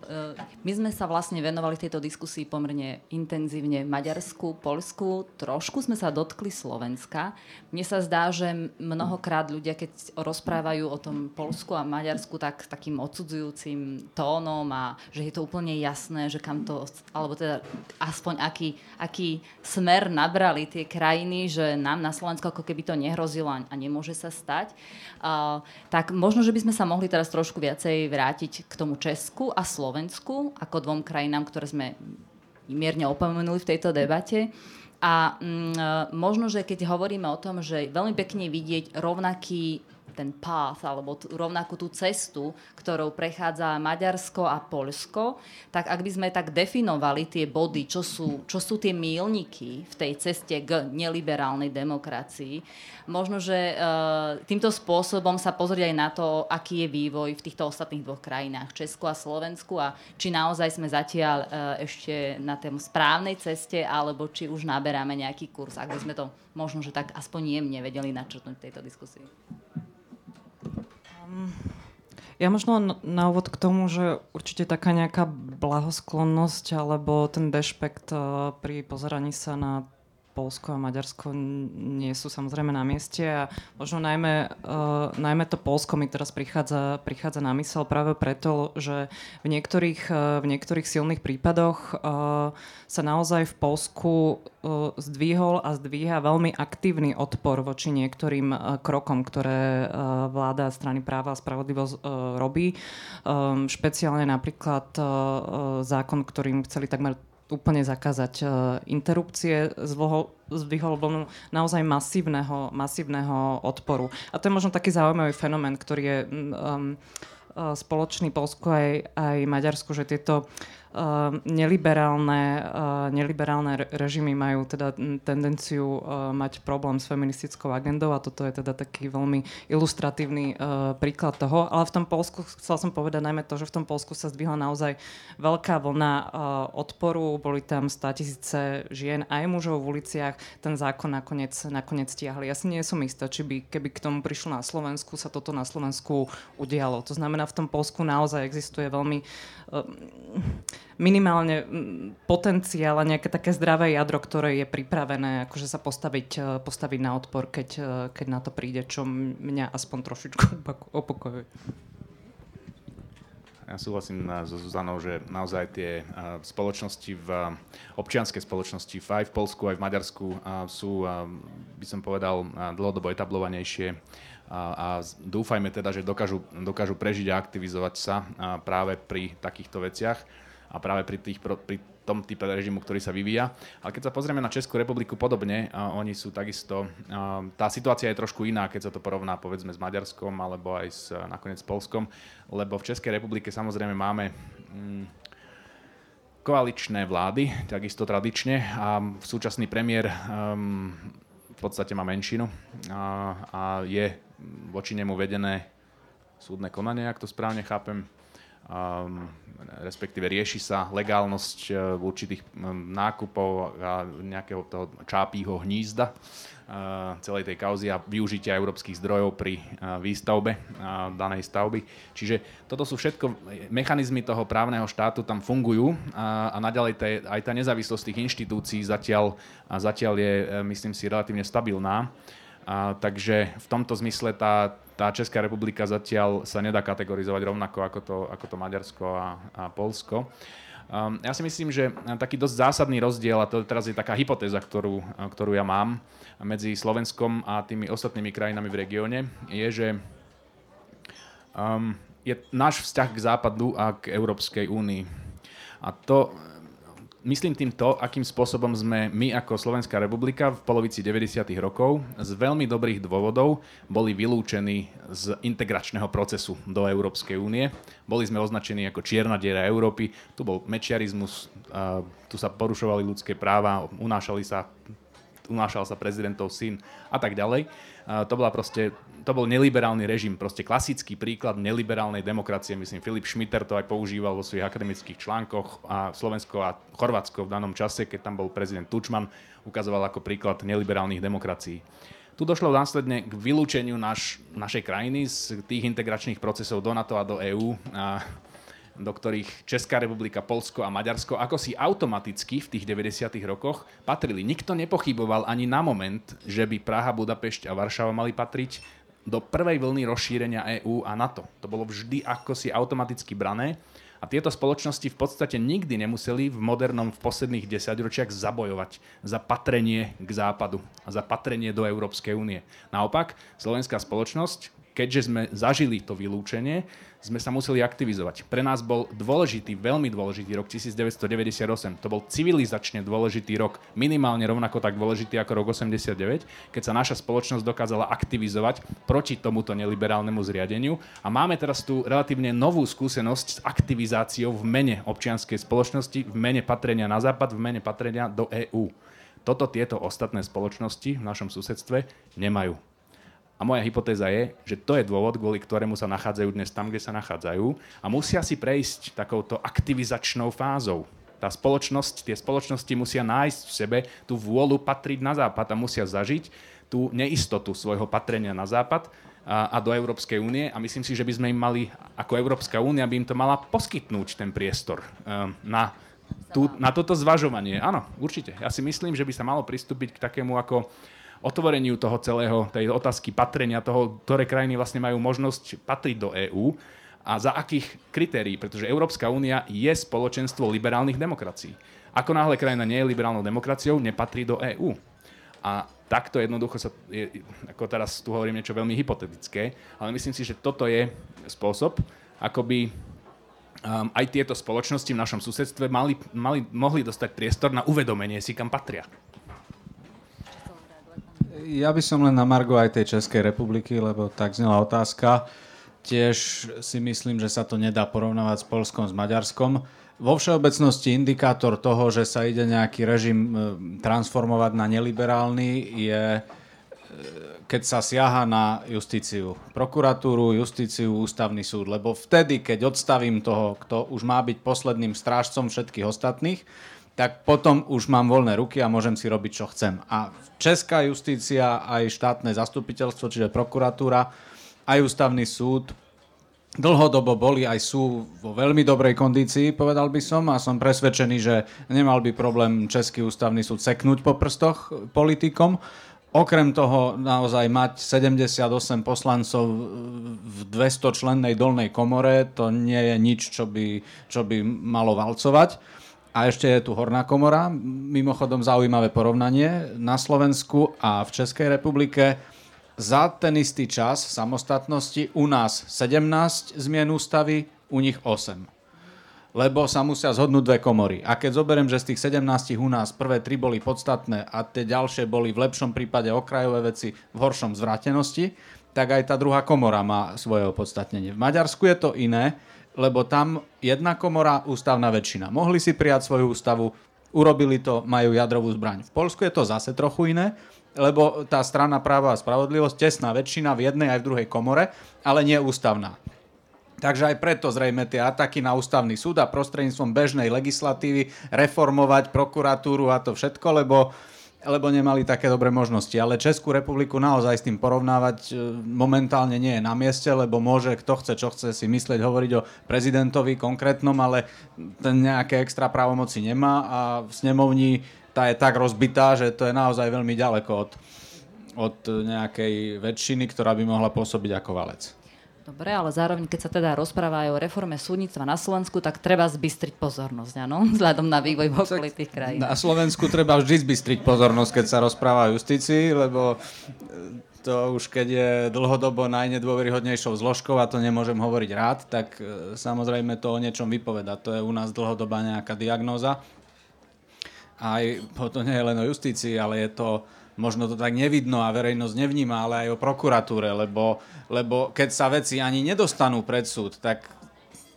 Speaker 1: my sme sa vlastne venovali tejto diskusii pomerne intenzívne Maďarsku, Polsku, trošku sme sa dotkli Slovenska. Mne sa zdá, že mnohokrát ľudia, keď rozprávajú o tom Polsku a Maďarsku, tak takým odsudzujúcim tónom a že je to úplne jasné, že kam to, alebo teda aspoň aký, aký smer nabrali tie krajiny, že nám na Slovensku ako keby to nehrozilo a nemôže sa stať. Uh, tak možno, že by sme sa mohli teraz trošku viacej vrátiť k tomu Česku a Slovensku ako dvom krajinám, ktoré sme mierne opomenuli v tejto debate. A mm, e, možno, že keď hovoríme o tom, že veľmi pekne vidieť rovnaký ten path alebo t- rovnakú tú cestu, ktorou prechádza Maďarsko a Polsko, tak ak by sme tak definovali tie body, čo sú, čo sú tie mílniky v tej ceste k neliberálnej demokracii, možno, že e, týmto spôsobom sa pozrieť aj na to, aký je vývoj v týchto ostatných dvoch krajinách, Česku a Slovensku a či naozaj sme zatiaľ e, ešte na tej správnej ceste, alebo či už naberáme nejaký kurz, ak by sme to možno, že tak aspoň jemne vedeli načrtnúť v tejto diskusii.
Speaker 4: Ja možno na úvod k tomu, že určite taká nejaká blahosklonnosť alebo ten dešpekt eh, pri pozeraní sa na Polsko a Maďarsko nie sú samozrejme na mieste a možno najmä, uh, najmä to Polsko mi teraz prichádza, prichádza na mysel práve preto, že v niektorých, uh, v niektorých silných prípadoch uh, sa naozaj v Polsku uh, zdvihol a zdvíha veľmi aktívny odpor voči niektorým uh, krokom, ktoré uh, vláda strany práva a spravodlivosť uh, robí. Um, špeciálne napríklad uh, zákon, ktorým chceli takmer úplne zakázať uh, interrupcie, zdvihol vlnu naozaj masívneho, masívneho odporu. A to je možno taký zaujímavý fenomén, ktorý je um, spoločný Polsku aj, aj Maďarsku, že tieto Ehm, neliberálne, uh, neliberálne režimy majú teda tendenciu uh, mať problém s feministickou agendou a toto je teda taký veľmi ilustratívny uh, príklad toho. Ale v tom Polsku, chcel som povedať najmä to, že v tom Polsku sa zdvihla naozaj veľká vlna odporu, boli tam 100 tisíce žien aj mužov v uliciach, ten zákon nakoniec, nakoniec stiahli. Ja si nie som istá, či by, keby k tomu prišlo na Slovensku, sa toto na Slovensku udialo. To znamená, v tom Polsku naozaj existuje veľmi minimálne potenciál a nejaké také zdravé jadro, ktoré je pripravené akože sa postaviť, e, postaviť na odpor, keď, e, keď na to príde, čo mňa aspoň trošičku opokojuje.
Speaker 3: Ja súhlasím e, so Zuzanou, že naozaj tie spoločnosti v občianske spoločnosti aj v Polsku, aj v Maďarsku sú, by som povedal, dlhodobo etablovanejšie a dúfajme teda, že dokážu, dokážu prežiť a aktivizovať sa práve pri takýchto veciach a práve pri, tých, pri tom type režimu, ktorý sa vyvíja. Ale keď sa pozrieme na Českú republiku podobne, oni sú takisto, tá situácia je trošku iná, keď sa to porovná povedzme s Maďarskom alebo aj s nakoniec Polskom, lebo v Českej republike samozrejme máme mm, koaličné vlády, takisto tradične a súčasný premiér um, v podstate má menšinu a, a je voči nemu vedené súdne konanie, ak to správne chápem respektíve rieši sa legálnosť uh, určitých nákupov a nejakého toho čápího hnízda uh, celej tej kauzy a využitia európskych zdrojov pri uh, výstavbe danej stavby. Čiže toto sú všetko mechanizmy toho právneho štátu tam fungujú a, a naďalej te, aj tá nezávislosť tých inštitúcií zatiaľ, zatiaľ je, myslím si, relatívne stabilná. A, takže v tomto zmysle tá, tá Česká republika zatiaľ sa nedá kategorizovať rovnako ako to, ako to Maďarsko a, a Polsko. Um, ja si myslím, že taký dosť zásadný rozdiel, a to teraz je taká hypotéza, ktorú, ktorú ja mám medzi Slovenskom a tými ostatnými krajinami v regióne, je, že um, je náš vzťah k Západu a k Európskej únii. A to Myslím tým to, akým spôsobom sme my ako Slovenská republika v polovici 90. rokov z veľmi dobrých dôvodov boli vylúčení z integračného procesu do Európskej únie. Boli sme označení ako čierna diera Európy, tu bol mečiarizmus, tu sa porušovali ľudské práva, unášali sa unášal sa prezidentov syn a tak ďalej. To bola proste to bol neliberálny režim, proste klasický príklad neliberálnej demokracie. Myslím, Filip Schmitter to aj používal vo svojich akademických článkoch a Slovensko a Chorvátsko v danom čase, keď tam bol prezident Tučman, ukazoval ako príklad neliberálnych demokracií. Tu došlo následne k vylúčeniu naš, našej krajiny z tých integračných procesov do NATO a do EÚ, a do ktorých Česká republika, Polsko a Maďarsko ako si automaticky v tých 90. rokoch patrili. Nikto nepochyboval ani na moment, že by Praha, Budapešť a Varšava mali patriť do prvej vlny rozšírenia EÚ a NATO. To bolo vždy ako si automaticky brané a tieto spoločnosti v podstate nikdy nemuseli v modernom, v posledných desaťročiach zabojovať za patrenie k západu a za patrenie do Európskej únie. Naopak, slovenská spoločnosť, keďže sme zažili to vylúčenie, sme sa museli aktivizovať. Pre nás bol dôležitý, veľmi dôležitý rok 1998. To bol civilizačne dôležitý rok, minimálne rovnako tak dôležitý ako rok 89, keď sa naša spoločnosť dokázala aktivizovať proti tomuto neliberálnemu zriadeniu. A máme teraz tú relatívne novú skúsenosť s aktivizáciou v mene občianskej spoločnosti, v mene patrenia na západ, v mene patrenia do EÚ. Toto tieto ostatné spoločnosti v našom susedstve nemajú. A moja hypotéza je, že to je dôvod, kvôli ktorému sa nachádzajú dnes tam, kde sa nachádzajú a musia si prejsť takouto aktivizačnou fázou. Tá spoločnosť, tie spoločnosti musia nájsť v sebe tú vôľu patriť na západ a musia zažiť tú neistotu svojho patrenia na západ a, a do Európskej únie a myslím si, že by sme im mali, ako Európska únia by im to mala poskytnúť ten priestor um, na, tú, na toto zvažovanie. Áno, určite. Ja si myslím, že by sa malo pristúpiť k takému ako otvoreniu toho celého, tej otázky patrenia toho, ktoré krajiny vlastne majú možnosť patriť do EÚ a za akých kritérií, pretože Európska únia je spoločenstvo liberálnych demokracií. Ako náhle krajina nie je liberálnou demokraciou, nepatrí do EÚ. A takto jednoducho sa, je, ako teraz tu hovorím niečo veľmi hypotetické, ale myslím si, že toto je spôsob, ako by um, aj tieto spoločnosti v našom susedstve mali, mali, mohli dostať priestor na uvedomenie si, kam patria.
Speaker 2: Ja by som len na Margo aj tej Českej republiky, lebo tak znela otázka. Tiež si myslím, že sa to nedá porovnávať s Polskom, s Maďarskom. Vo všeobecnosti indikátor toho, že sa ide nejaký režim e, transformovať na neliberálny, je e, keď sa siaha na justíciu. Prokuratúru, justíciu, ústavný súd. Lebo vtedy, keď odstavím toho, kto už má byť posledným strážcom všetkých ostatných, tak potom už mám voľné ruky a môžem si robiť, čo chcem. A Česká justícia, aj štátne zastupiteľstvo, čiže prokuratúra, aj ústavný súd dlhodobo boli aj sú vo veľmi dobrej kondícii, povedal by som, a som presvedčený, že nemal by problém Český ústavný súd seknúť po prstoch politikom. Okrem toho naozaj mať 78 poslancov v 200 člennej dolnej komore, to nie je nič, čo by, čo by malo valcovať. A ešte je tu Horná komora, mimochodom zaujímavé porovnanie. Na Slovensku a v Českej republike za ten istý čas samostatnosti u nás 17 zmien ústavy, u nich 8. lebo sa musia zhodnúť dve komory. A keď zoberiem, že z tých 17 u nás prvé tri boli podstatné a tie ďalšie boli v lepšom prípade okrajové veci, v horšom zvrátenosti, tak aj tá druhá komora má svoje opodstatnenie. V Maďarsku je to iné, lebo tam jedna komora, ústavná väčšina. Mohli si prijať svoju ústavu, urobili to, majú jadrovú zbraň. V Polsku je to zase trochu iné, lebo tá strana práva a spravodlivosť, tesná väčšina v jednej aj v druhej komore, ale nie ústavná. Takže aj preto zrejme tie ataky na ústavný súd a prostredníctvom bežnej legislatívy reformovať prokuratúru a to všetko, lebo lebo nemali také dobré možnosti. Ale Českú republiku naozaj s tým porovnávať e, momentálne nie je na mieste, lebo môže kto chce, čo chce si myslieť, hovoriť o prezidentovi konkrétnom, ale ten nejaké extra právomoci nemá a v snemovni tá je tak rozbitá, že to je naozaj veľmi ďaleko od, od nejakej väčšiny, ktorá by mohla pôsobiť ako valec.
Speaker 1: Dobre, ale zároveň, keď sa teda rozpráva aj o reforme súdnictva na Slovensku, tak treba zbystriť pozornosť, áno? Vzhľadom na vývoj v okolitých krajín.
Speaker 2: Na Slovensku treba vždy zbystriť pozornosť, keď sa rozpráva o justícii, lebo e, to už keď je dlhodobo najnedôveryhodnejšou zložkou a to nemôžem hovoriť rád, tak e, samozrejme to o niečom vypoveda. To je u nás dlhodobá nejaká diagnóza. Aj to nie je len o justícii, ale je to možno to tak nevidno a verejnosť nevníma, ale aj o prokuratúre, lebo, lebo keď sa veci ani nedostanú pred súd, tak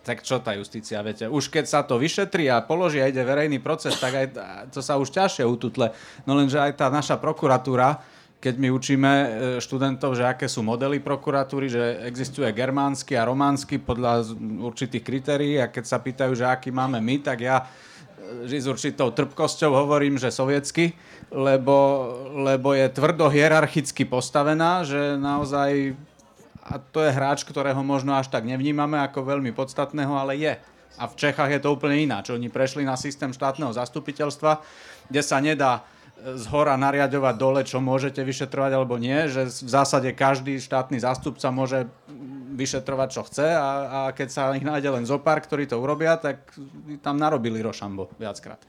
Speaker 2: tak čo tá justícia, viete? Už keď sa to vyšetrí a položí a ide verejný proces, tak aj to sa už ťažšie ututle. No lenže aj tá naša prokuratúra, keď my učíme e, študentov, že aké sú modely prokuratúry, že existuje germánsky a románsky podľa určitých kritérií a keď sa pýtajú, že aký máme my, tak ja že s určitou trpkosťou hovorím, že sovietsky, lebo, lebo je tvrdo hierarchicky postavená, že naozaj, a to je hráč, ktorého možno až tak nevnímame ako veľmi podstatného, ale je. A v Čechách je to úplne ináč. Oni prešli na systém štátneho zastupiteľstva, kde sa nedá z hora nariadovať dole, čo môžete vyšetrovať alebo nie, že v zásade každý štátny zástupca môže vyšetrovať, čo chce a, a keď sa ich nájde len zopár, ktorí to urobia, tak tam narobili Rošambo viackrát.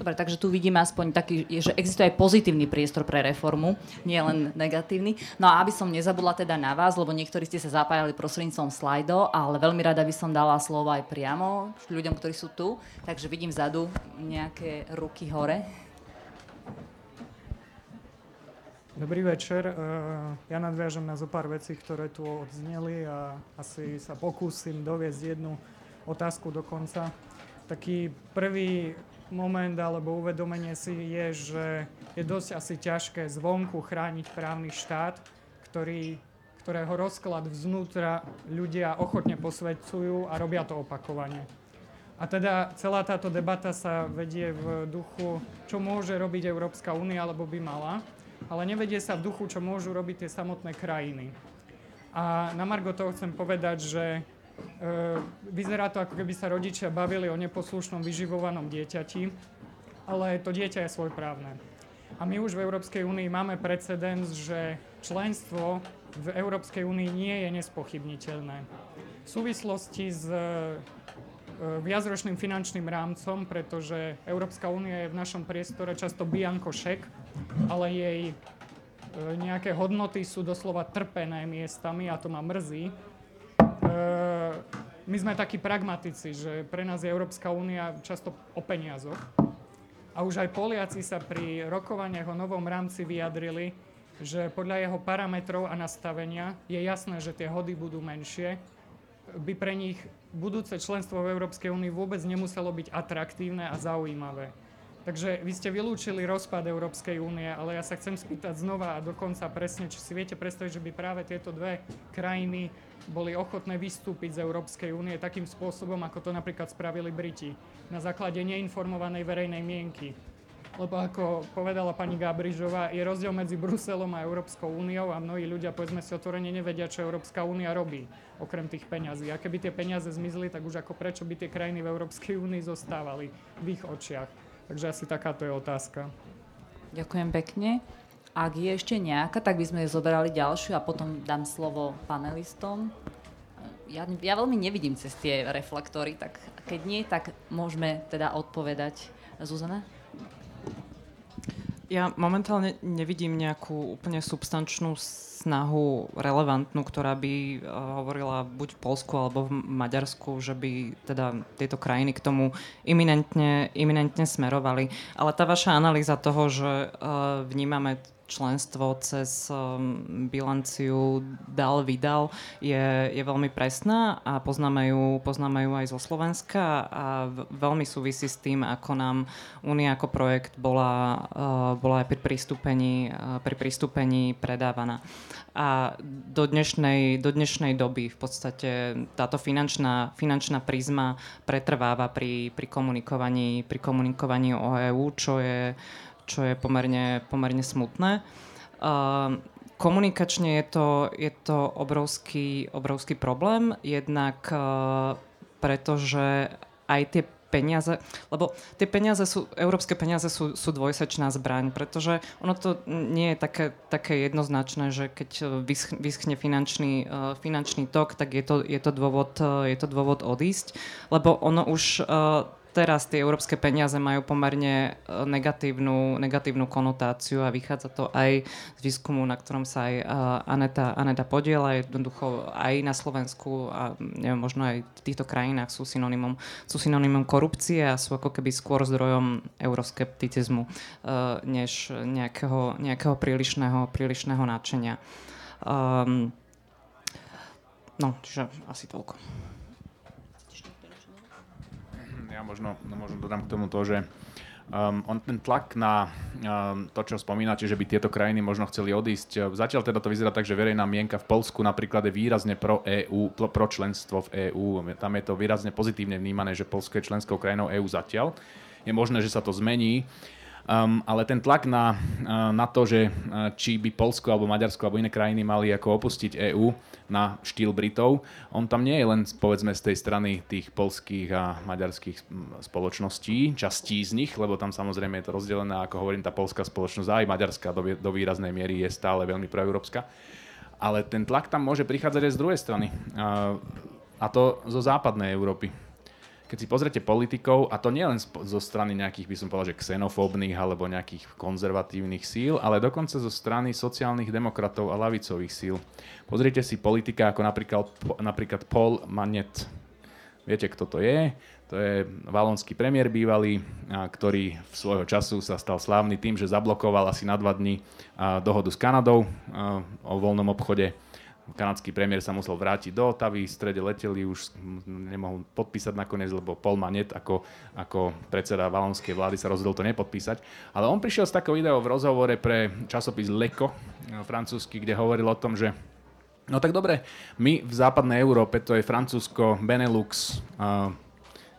Speaker 1: Dobre, takže tu vidíme aspoň taký, že existuje aj pozitívny priestor pre reformu, nie len negatívny. No a aby som nezabudla teda na vás, lebo niektorí ste sa zapájali prostredníctvom slajdo, ale veľmi rada by som dala slovo aj priamo ľuďom, ktorí sú tu. Takže vidím vzadu nejaké ruky hore.
Speaker 5: Dobrý večer. E, ja nadviažem na zo pár vecí, ktoré tu odzneli a asi sa pokúsim doviesť jednu otázku do konca. Taký prvý moment alebo uvedomenie si je, že je dosť asi ťažké zvonku chrániť právny štát, ktorý, ktorého rozklad vznútra ľudia ochotne posvedcujú a robia to opakovane. A teda celá táto debata sa vedie v duchu, čo môže robiť Európska únia, alebo by mala ale nevedie sa v duchu, čo môžu robiť tie samotné krajiny. A na Margo toho chcem povedať, že e, vyzerá to, ako keby sa rodičia bavili o neposlušnom vyživovanom dieťati, ale to dieťa je svojprávne. A my už v Európskej únii máme precedens, že členstvo v Európskej únii nie je nespochybniteľné. V súvislosti s e, viacročným finančným rámcom, pretože Európska únia je v našom priestore často bianko šek, ale jej e, nejaké hodnoty sú doslova trpené miestami a to ma mrzí. E, my sme takí pragmatici, že pre nás je Európska únia často o peniazoch. A už aj Poliaci sa pri rokovaniach o novom rámci vyjadrili, že podľa jeho parametrov a nastavenia je jasné, že tie hody budú menšie, by pre nich budúce členstvo v Európskej únii vôbec nemuselo byť atraktívne a zaujímavé. Takže vy ste vylúčili rozpad Európskej únie, ale ja sa chcem spýtať znova a dokonca presne, či si viete predstaviť, že by práve tieto dve krajiny boli ochotné vystúpiť z Európskej únie takým spôsobom, ako to napríklad spravili Briti, na základe neinformovanej verejnej mienky. Lebo ako povedala pani Gabrižová, je rozdiel medzi Bruselom a Európskou úniou a mnohí ľudia, povedzme si otvorene, nevedia, čo Európska únia robí, okrem tých peňazí. A keby tie peniaze zmizli, tak už ako prečo by tie krajiny v Európskej únii zostávali v ich očiach. Takže asi takáto je otázka.
Speaker 1: Ďakujem pekne. Ak je ešte nejaká, tak by sme zoberali ďalšiu a potom dám slovo panelistom. Ja, ja veľmi nevidím cez tie reflektory, tak keď nie, tak môžeme teda odpovedať. Zuzana?
Speaker 4: Ja momentálne nevidím nejakú úplne substančnú snahu relevantnú, ktorá by hovorila buď v Polsku alebo v Maďarsku, že by teda tieto krajiny k tomu iminentne, iminentne smerovali. Ale tá vaša analýza toho, že vnímame členstvo cez um, bilanciu dal vydal je, je veľmi presná a poznáme ju, poznáme ju aj zo Slovenska a veľmi súvisí s tým, ako nám Únia ako projekt bola, bola aj pri pristúpení, pri pristúpení predávaná. A do dnešnej, do dnešnej doby v podstate táto finančná, finančná prízma pretrváva pri, pri, komunikovaní, pri komunikovaní o EÚ, čo je čo je pomerne, pomerne smutné. Uh, komunikačne je to, je to obrovský, obrovský problém, jednak uh, pretože aj tie peniaze, lebo tie peniaze sú, európske peniaze sú, sú dvojsečná zbraň, pretože ono to nie je také, také jednoznačné, že keď vysch, vyschne finančný, uh, finančný tok, tak je to, je, to dôvod, uh, je to dôvod odísť, lebo ono už teraz tie európske peniaze majú pomerne e, negatívnu, negatívnu konotáciu a vychádza to aj z výskumu, na ktorom sa aj e, Aneta, Aneta podiela. Jednoducho aj na Slovensku a neviem, možno aj v týchto krajinách sú synonymom, sú synonymom korupcie a sú ako keby skôr zdrojom euroskepticizmu e, než nejakého, nejakého prílišného, prílišného nadšenia. Um, no, čiže asi toľko.
Speaker 3: Ja možno, no možno dodám k tomu to, že Um, on ten tlak na um, to, čo spomínate, že by tieto krajiny možno chceli odísť. Zatiaľ teda to vyzerá tak, že verejná mienka v Polsku napríklad je výrazne pro EU, pro členstvo v EÚ. Tam je to výrazne pozitívne vnímané, že Polsko je členskou krajinou EÚ zatiaľ. Je možné, že sa to zmení. Um, ale ten tlak na, uh, na to, že uh, či by Polsko alebo Maďarsko alebo iné krajiny mali ako opustiť EÚ na štýl Britov, on tam nie je len povedzme z tej strany tých polských a maďarských spoločností, častí z nich, lebo tam samozrejme je to rozdelené, ako hovorím, tá polská spoločnosť aj maďarská do, do výraznej miery je stále veľmi proeurópska. Ale ten tlak tam môže prichádzať aj z druhej strany. Uh, a to zo západnej Európy keď si pozrete politikov, a to nie len zo strany nejakých, by som povedal, že xenofóbnych alebo nejakých konzervatívnych síl, ale dokonca zo strany sociálnych demokratov a lavicových síl. Pozrite si politika ako napríklad, napríklad Paul Manet. Viete, kto to je? To je valonský premiér bývalý, ktorý v svojho času sa stal slávny tým, že zablokoval asi na dva dní dohodu s Kanadou o voľnom obchode kanadský premiér sa musel vrátiť do Otavy, v strede leteli, už nemohol podpísať nakoniec, lebo Paul Manet ako, ako predseda valonskej vlády sa rozhodol to nepodpísať. Ale on prišiel s takou ideou v rozhovore pre časopis Leko, eh, francúzsky, kde hovoril o tom, že No tak dobre, my v západnej Európe, to je Francúzsko, Benelux, uh,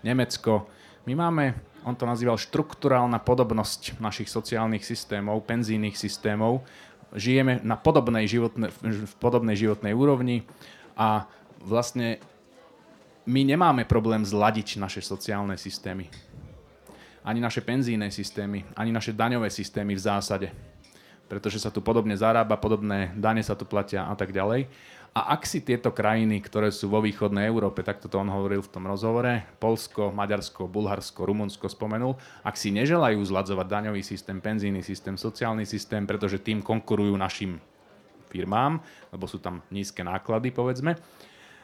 Speaker 3: Nemecko, my máme, on to nazýval štruktúrálna podobnosť našich sociálnych systémov, penzijných systémov žijeme na podobnej životne, v podobnej životnej úrovni a vlastne my nemáme problém zladiť naše sociálne systémy. Ani naše penzíne systémy, ani naše daňové systémy v zásade. Pretože sa tu podobne zarába, podobné dane sa tu platia a tak ďalej. A ak si tieto krajiny, ktoré sú vo východnej Európe, tak toto on hovoril v tom rozhovore, Polsko, Maďarsko, Bulharsko, Rumunsko spomenul, ak si neželajú zladzovať daňový systém, penzijný systém, sociálny systém, pretože tým konkurujú našim firmám, lebo sú tam nízke náklady, povedzme,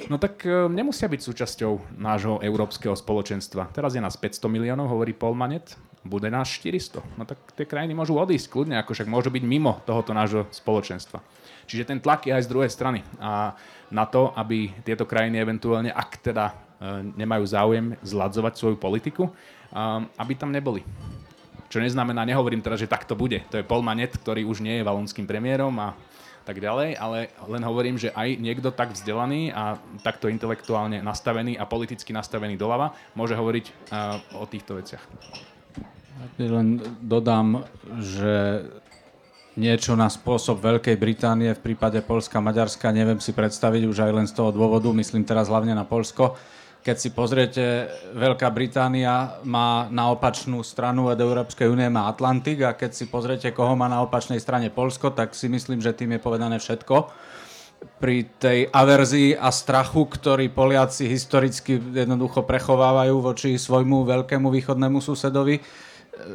Speaker 3: No tak e, nemusia byť súčasťou nášho európskeho spoločenstva. Teraz je nás 500 miliónov, hovorí Paul Manet, bude nás 400. No tak tie krajiny môžu odísť kľudne, ako však môžu byť mimo tohoto nášho spoločenstva. Čiže ten tlak je aj z druhej strany. A na to, aby tieto krajiny eventuálne, ak teda e, nemajú záujem zladzovať svoju politiku, aby tam neboli. Čo neznamená, nehovorím teraz, že tak to bude. To je Paul ktorý už nie je valonským premiérom a tak ďalej, ale len hovorím, že aj niekto tak vzdelaný a takto intelektuálne nastavený a politicky nastavený doľava môže hovoriť uh, o týchto veciach.
Speaker 2: Len dodám, že niečo na spôsob Veľkej Británie v prípade Polska, Maďarska neviem si predstaviť už aj len z toho dôvodu, myslím teraz hlavne na Polsko. Keď si pozriete, Veľká Británia má na opačnú stranu od Európskej únie má Atlantik a keď si pozriete, koho má na opačnej strane Polsko, tak si myslím, že tým je povedané všetko. Pri tej averzii a strachu, ktorý Poliaci historicky jednoducho prechovávajú voči svojmu veľkému východnému susedovi,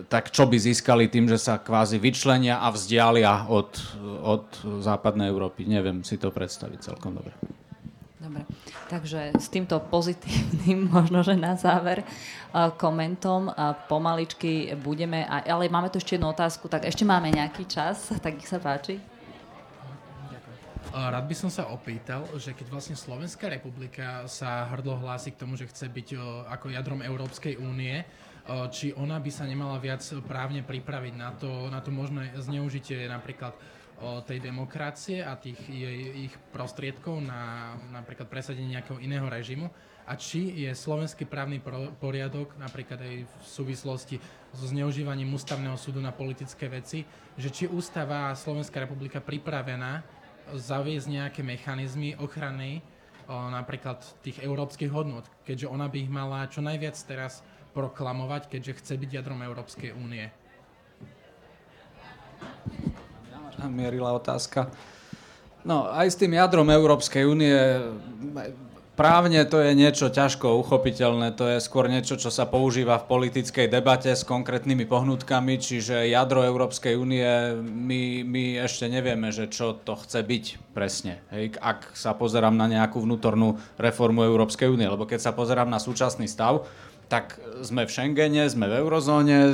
Speaker 2: tak čo by získali tým, že sa kvázi vyčlenia a vzdialia od, od západnej Európy? Neviem si to predstaviť celkom dobre.
Speaker 1: Dobre, takže s týmto pozitívnym, možno že na záver, komentom pomaličky budeme, ale máme tu ešte jednu otázku, tak ešte máme nejaký čas, tak ich sa páči.
Speaker 6: Rád by som sa opýtal, že keď vlastne Slovenská republika sa hrdlo hlási k tomu, že chce byť ako jadrom Európskej únie, či ona by sa nemala viac právne pripraviť na to, na to možné zneužitie napríklad tej demokracie a tých jej, ich prostriedkov na napríklad presadenie nejakého iného režimu? A či je slovenský právny poriadok napríklad aj v súvislosti so zneužívaním ústavného súdu na politické veci, že či ústava Slovenská republika pripravená zaviesť nejaké mechanizmy ochrany napríklad tých európskych hodnot, keďže ona by ich mala čo najviac teraz proklamovať, keďže chce byť jadrom Európskej únie.
Speaker 2: Mierila otázka. No, aj s tým jadrom Európskej únie Právne to je niečo ťažko uchopiteľné, to je skôr niečo, čo sa používa v politickej debate s konkrétnymi pohnutkami, čiže jadro Európskej únie, my, my ešte nevieme, že čo to chce byť presne. Hej, ak sa pozerám na nejakú vnútornú reformu Európskej únie, lebo keď sa pozerám na súčasný stav, tak sme v Schengene, sme v eurozóne,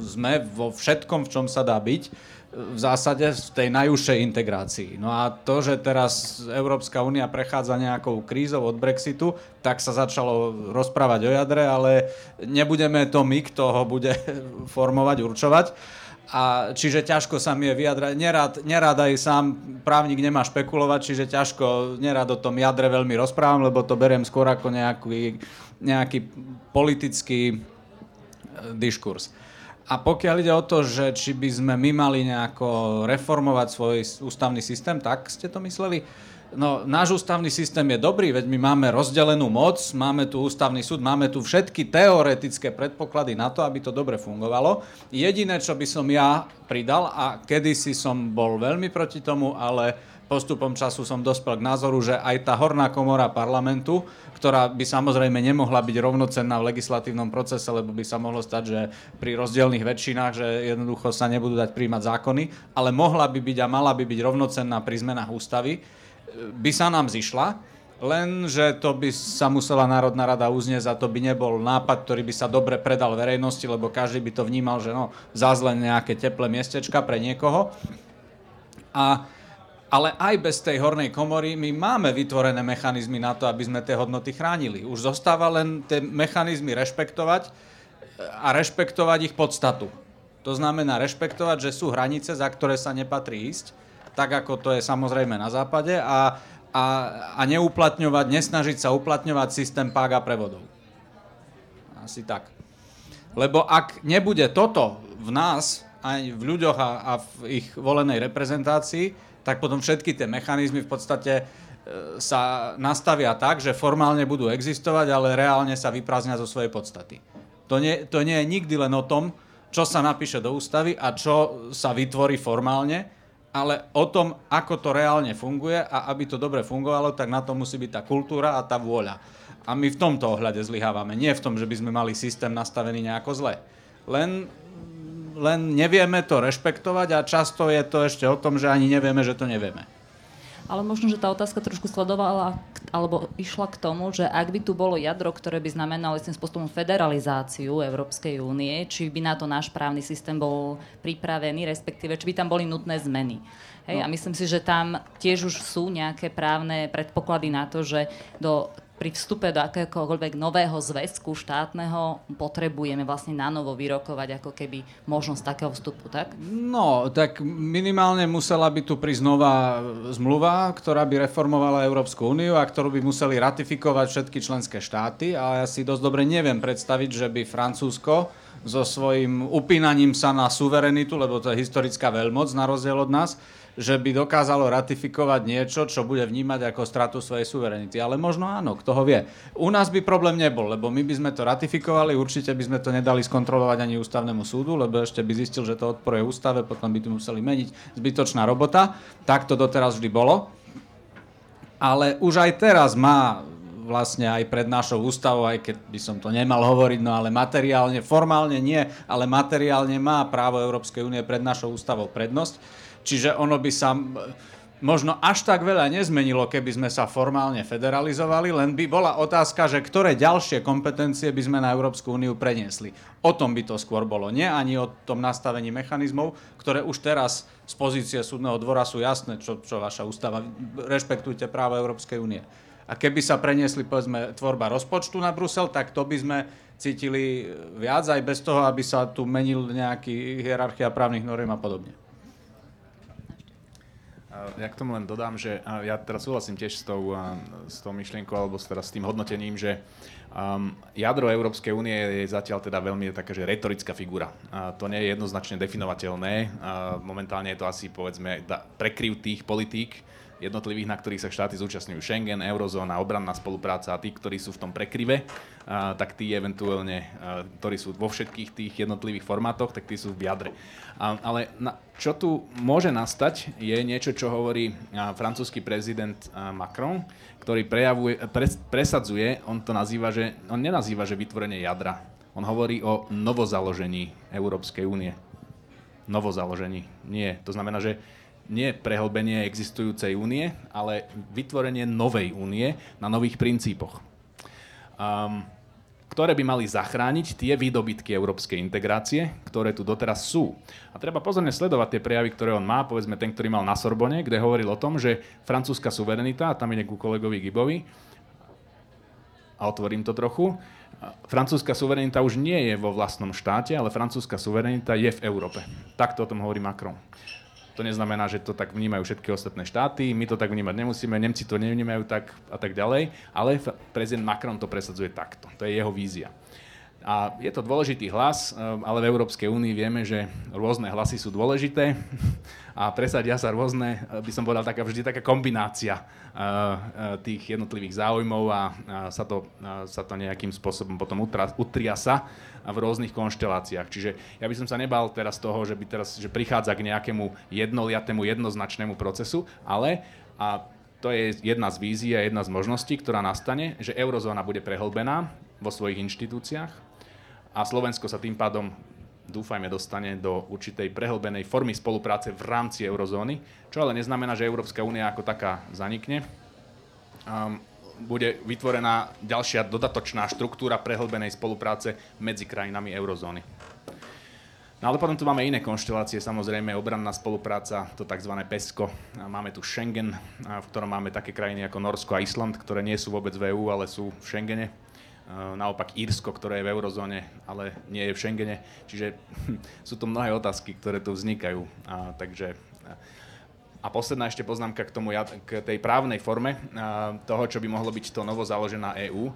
Speaker 2: sme vo všetkom, v čom sa dá byť v zásade v tej najúžšej integrácii. No a to, že teraz Európska únia prechádza nejakou krízou od Brexitu, tak sa začalo rozprávať o jadre, ale nebudeme to my, kto ho bude formovať, určovať. A čiže ťažko sa mi je vyjadrať. Nerad, nerad aj sám právnik nemá špekulovať, čiže ťažko, nerad o tom jadre veľmi rozprávam, lebo to beriem skôr ako nejaký, nejaký politický eh, diskurs. A pokiaľ ide o to, že či by sme my mali nejako reformovať svoj ústavný systém, tak ste to mysleli? No, náš ústavný systém je dobrý, veď my máme rozdelenú moc, máme tu ústavný súd, máme tu všetky teoretické predpoklady na to, aby to dobre fungovalo. Jediné, čo by som ja pridal, a kedysi som bol veľmi proti tomu, ale postupom času som dospel k názoru, že aj tá horná komora parlamentu, ktorá by samozrejme nemohla byť rovnocenná v legislatívnom procese, lebo by sa mohlo stať, že pri rozdielných väčšinách, že jednoducho sa nebudú dať príjmať zákony, ale mohla by byť a mala by byť rovnocenná pri zmenách ústavy, by sa nám zišla, lenže to by sa musela Národná rada uzniesť a to by nebol nápad, ktorý by sa dobre predal verejnosti, lebo každý by to vnímal, že no, zázle nejaké teplé miestečka pre niekoho. A ale aj bez tej hornej komory my máme vytvorené mechanizmy na to, aby sme tie hodnoty chránili. Už zostáva len tie mechanizmy rešpektovať a rešpektovať ich podstatu. To znamená rešpektovať, že sú hranice, za ktoré sa nepatrí ísť, tak ako to je samozrejme na západe a, a, a neuplatňovať, nesnažiť sa uplatňovať systém pága prevodov. Asi tak. Lebo ak nebude toto v nás, aj v ľuďoch a, a v ich volenej reprezentácii, tak potom všetky tie mechanizmy v podstate e, sa nastavia tak, že formálne budú existovať, ale reálne sa vyprázdnia zo svojej podstaty. To nie, to nie je nikdy len o tom, čo sa napíše do ústavy a čo sa vytvorí formálne, ale o tom, ako to reálne funguje a aby to dobre fungovalo, tak na to musí byť tá kultúra a tá vôľa. A my v tomto ohľade zlyhávame. Nie v tom, že by sme mali systém nastavený nejako zle. Len len nevieme to rešpektovať a často je to ešte o tom, že ani nevieme, že to nevieme.
Speaker 1: Ale možno, že tá otázka trošku sledovala alebo išla k tomu, že ak by tu bolo jadro, ktoré by znamenalo istým spôsobom federalizáciu Európskej únie, či by na to náš právny systém bol pripravený, respektíve či by tam boli nutné zmeny. Hej, no. A myslím si, že tam tiež už sú nejaké právne predpoklady na to, že do pri vstupe do akéhokoľvek nového zväzku štátneho potrebujeme vlastne na novo vyrokovať ako keby možnosť takého vstupu, tak?
Speaker 2: No, tak minimálne musela by tu prísť nová zmluva, ktorá by reformovala Európsku úniu a ktorú by museli ratifikovať všetky členské štáty a ja si dosť dobre neviem predstaviť, že by Francúzsko so svojím upínaním sa na suverenitu, lebo to je historická veľmoc na rozdiel od nás, že by dokázalo ratifikovať niečo, čo bude vnímať ako stratu svojej suverenity. Ale možno áno, kto ho vie. U nás by problém nebol, lebo my by sme to ratifikovali, určite by sme to nedali skontrolovať ani ústavnému súdu, lebo ešte by zistil, že to odporuje ústave, potom by to museli meniť. Zbytočná robota. Tak to doteraz vždy bolo. Ale už aj teraz má vlastne aj pred našou ústavou, aj keď by som to nemal hovoriť, no ale materiálne, formálne nie, ale materiálne má právo Európskej únie pred našou ústavou prednosť. Čiže ono by sa možno až tak veľa nezmenilo, keby sme sa formálne federalizovali, len by bola otázka, že ktoré ďalšie kompetencie by sme na Európsku úniu preniesli. O tom by to skôr bolo. Nie ani o tom nastavení mechanizmov, ktoré už teraz z pozície súdneho dvora sú jasné, čo, čo vaša ústava. Rešpektujte právo Európskej únie. A keby sa preniesli, povedzme, tvorba rozpočtu na Brusel, tak to by sme cítili viac aj bez toho, aby sa tu menil nejaký hierarchia právnych noriem a podobne.
Speaker 3: Ja k tomu len dodám, že ja teraz súhlasím tiež s tou, s tou myšlienkou alebo teraz s tým hodnotením, že um, jadro Európskej únie je zatiaľ teda veľmi taká, že retorická figura. Uh, to nie je jednoznačne definovateľné. Uh, momentálne je to asi povedzme da, prekryv tých politík, jednotlivých, na ktorých sa štáty zúčastňujú Schengen, Eurozóna, obranná spolupráca a tí, ktorí sú v tom prekryve, a, tak tí eventuálne, a, ktorí sú vo všetkých tých jednotlivých formátoch, tak tí sú v jadre. Ale na, čo tu môže nastať, je niečo, čo hovorí a, francúzsky prezident Macron, ktorý prejavuje, pres, presadzuje, on to nazýva, že, on nenazýva, že vytvorenie jadra. On hovorí o novozaložení Európskej únie. Novozaložení. Nie. To znamená, že nie prehlbenie existujúcej únie, ale vytvorenie novej únie na nových princípoch, um, ktoré by mali zachrániť tie výdobytky európskej integrácie, ktoré tu doteraz sú. A treba pozorne sledovať tie prejavy, ktoré on má, povedzme ten, ktorý mal na Sorbone, kde hovoril o tom, že francúzska suverenita, a tam ide ku kolegovi Gibovi, a otvorím to trochu, francúzska suverenita už nie je vo vlastnom štáte, ale francúzska suverenita je v Európe. Takto o tom hovorí Macron. To neznamená, že to tak vnímajú všetky ostatné štáty, my to tak vnímať nemusíme, Nemci to nevnímajú tak a tak ďalej, ale prezident Macron to presadzuje takto. To je jeho vízia. A je to dôležitý hlas, eh, ale v Európskej únii vieme, že rôzne hlasy sú dôležité a presadia sa rôzne, eh, by som povedal, taká, vždy taká kombinácia eh, tých jednotlivých záujmov a sa to, sa to nejakým spôsobom potom utria sa v rôznych konšteláciách. Čiže ja by som sa nebal teraz toho, že by teraz že prichádza k nejakému jednoliatému, jednoznačnému procesu, ale a to je jedna z vízií a jedna z možností, ktorá nastane, že eurozóna bude prehlbená vo svojich inštitúciách, a Slovensko sa tým pádom dúfajme dostane do určitej prehlbenej formy spolupráce v rámci eurozóny, čo ale neznamená, že Európska únia ako taká zanikne. Um, bude vytvorená ďalšia dodatočná štruktúra prehlbenej spolupráce medzi krajinami eurozóny. No ale potom tu máme iné konštelácie, samozrejme obranná spolupráca, to tzv. PESCO. Máme tu Schengen, v ktorom máme také krajiny ako Norsko a Island, ktoré nie sú vôbec v EU, ale sú v Schengene. Eh, naopak Írsko, ktoré je v eurozóne, ale nie je v Schengene. Čiže sú tu mnohé otázky, ktoré tu vznikajú. A, takže, a posledná ešte poznámka k, tomu, k tej právnej forme a, eh, toho, čo by mohlo byť to novo založená EÚ.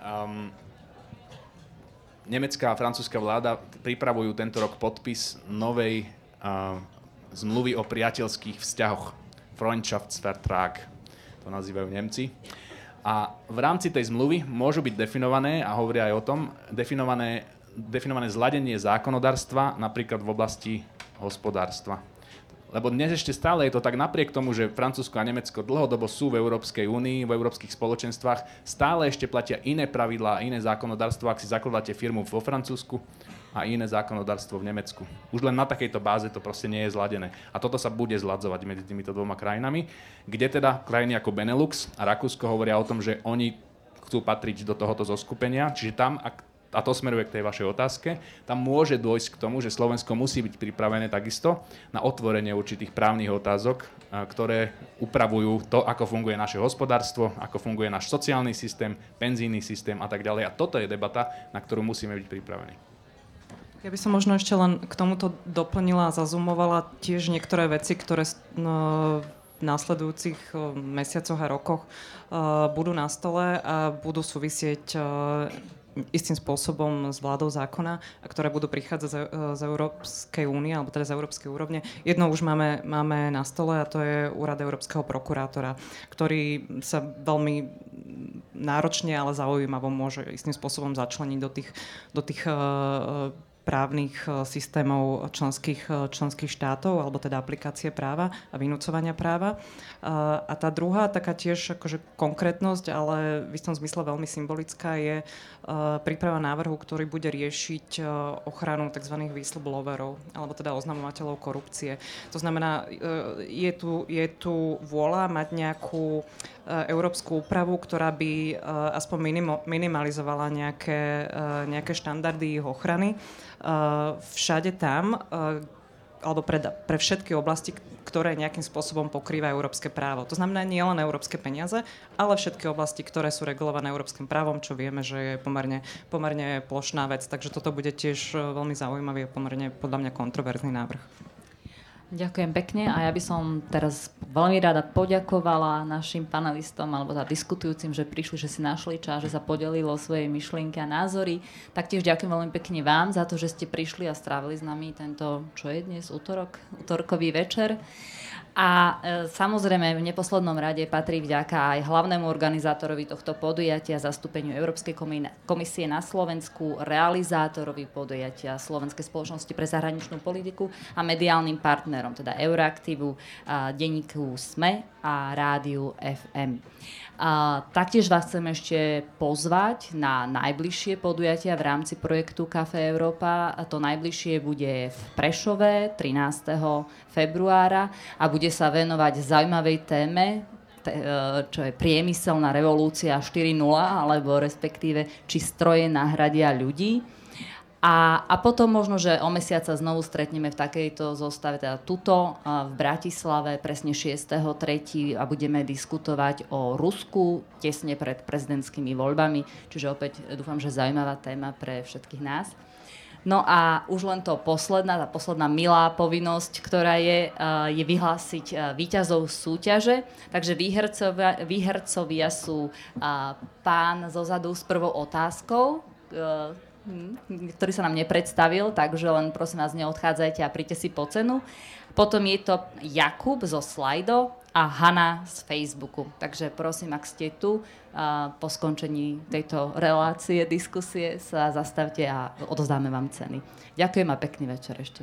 Speaker 3: Um, nemecká a francúzska vláda pripravujú tento rok podpis novej uh, zmluvy o priateľských vzťahoch. Freundschaftsvertrag, to nazývajú Nemci. A v rámci tej zmluvy môžu byť definované, a hovoria aj o tom, definované, definované zladenie zákonodárstva napríklad v oblasti hospodárstva. Lebo dnes ešte stále je to tak napriek tomu, že Francúzsko a Nemecko dlhodobo sú v Európskej únii, v európskych spoločenstvách, stále ešte platia iné pravidlá iné zákonodárstvo, ak si zakladáte firmu vo Francúzsku a iné zákonodárstvo v Nemecku. Už len na takejto báze to proste nie je zladené. A toto sa bude zladzovať medzi týmito dvoma krajinami, kde teda krajiny ako Benelux a Rakúsko hovoria o tom, že oni chcú patriť do tohoto zoskupenia, čiže tam, ak a to smeruje k tej vašej otázke, tam môže dôjsť k tomu, že Slovensko musí byť pripravené takisto na otvorenie určitých právnych otázok, ktoré upravujú to, ako funguje naše hospodárstvo, ako funguje náš sociálny systém, penzijný systém a tak ďalej. A toto je debata, na ktorú musíme byť pripravení.
Speaker 4: Ja by som možno ešte len k tomuto doplnila a zazumovala tiež niektoré veci, ktoré no, v následujúcich mesiacoch a rokoch uh, budú na stole a budú súvisieť uh, istým spôsobom s vládou zákona, a ktoré budú prichádzať z, z Európskej únie, alebo teda z Európskej úrovne. Jedno už máme, máme na stole a to je úrad Európskeho prokurátora, ktorý sa veľmi náročne, ale zaujímavo môže istým spôsobom začleniť do tých, do tých uh, právnych systémov členských, členských štátov, alebo teda aplikácie práva a vynúcovania práva. A tá druhá, taká tiež akože konkrétnosť, ale v istom zmysle veľmi symbolická, je príprava návrhu, ktorý bude riešiť ochranu tzv. whistleblowerov, alebo teda oznamovateľov korupcie. To znamená, je tu, je tu vôľa mať nejakú európsku úpravu, ktorá by aspoň minimalizovala nejaké, nejaké štandardy ich ochrany všade tam, alebo pre, pre všetky oblasti, ktoré nejakým spôsobom pokrýva európske právo. To znamená nie len európske peniaze, ale všetky oblasti, ktoré sú regulované európskym právom, čo vieme, že je pomerne, pomerne plošná vec. Takže toto bude tiež e, veľmi zaujímavý a pomerne podľa mňa kontroverzný návrh.
Speaker 1: Ďakujem pekne a ja by som teraz veľmi rada poďakovala našim panelistom alebo za diskutujúcim, že prišli, že si našli čas, že sa podelili o svoje myšlienky a názory. Taktiež ďakujem veľmi pekne vám za to, že ste prišli a strávili s nami tento, čo je dnes, útorok, útorkový večer. A e, samozrejme v neposlednom rade patrí vďaka aj hlavnému organizátorovi tohto podujatia, zastúpeniu Európskej komisie na Slovensku, realizátorovi podujatia Slovenskej spoločnosti pre zahraničnú politiku a mediálnym partnerom, teda Euraktivu, denníku SME a rádiu FM. A taktiež vás chcem ešte pozvať na najbližšie podujatia v rámci projektu Café Európa. A to najbližšie bude v Prešove 13. februára a bude sa venovať zaujímavej téme, e, čo je priemyselná revolúcia 4.0, alebo respektíve či stroje nahradia ľudí. A, a potom možno, že o mesiac sa znovu stretneme v takejto zostave, teda tuto v Bratislave, presne 6.3. a budeme diskutovať o Rusku tesne pred prezidentskými voľbami. Čiže opäť dúfam, že zaujímavá téma pre všetkých nás. No a už len to posledná, tá posledná milá povinnosť, ktorá je, je vyhlásiť výťazov súťaže. Takže výhercovia, výhercovia sú pán zozadu s prvou otázkou, Hm, ktorý sa nám nepredstavil, takže len prosím vás neodchádzajte a príďte si po cenu. Potom je to Jakub zo Slido a Hanna z Facebooku. Takže prosím, ak ste tu, po skončení tejto relácie, diskusie sa zastavte a odozdáme vám ceny. Ďakujem a pekný večer ešte.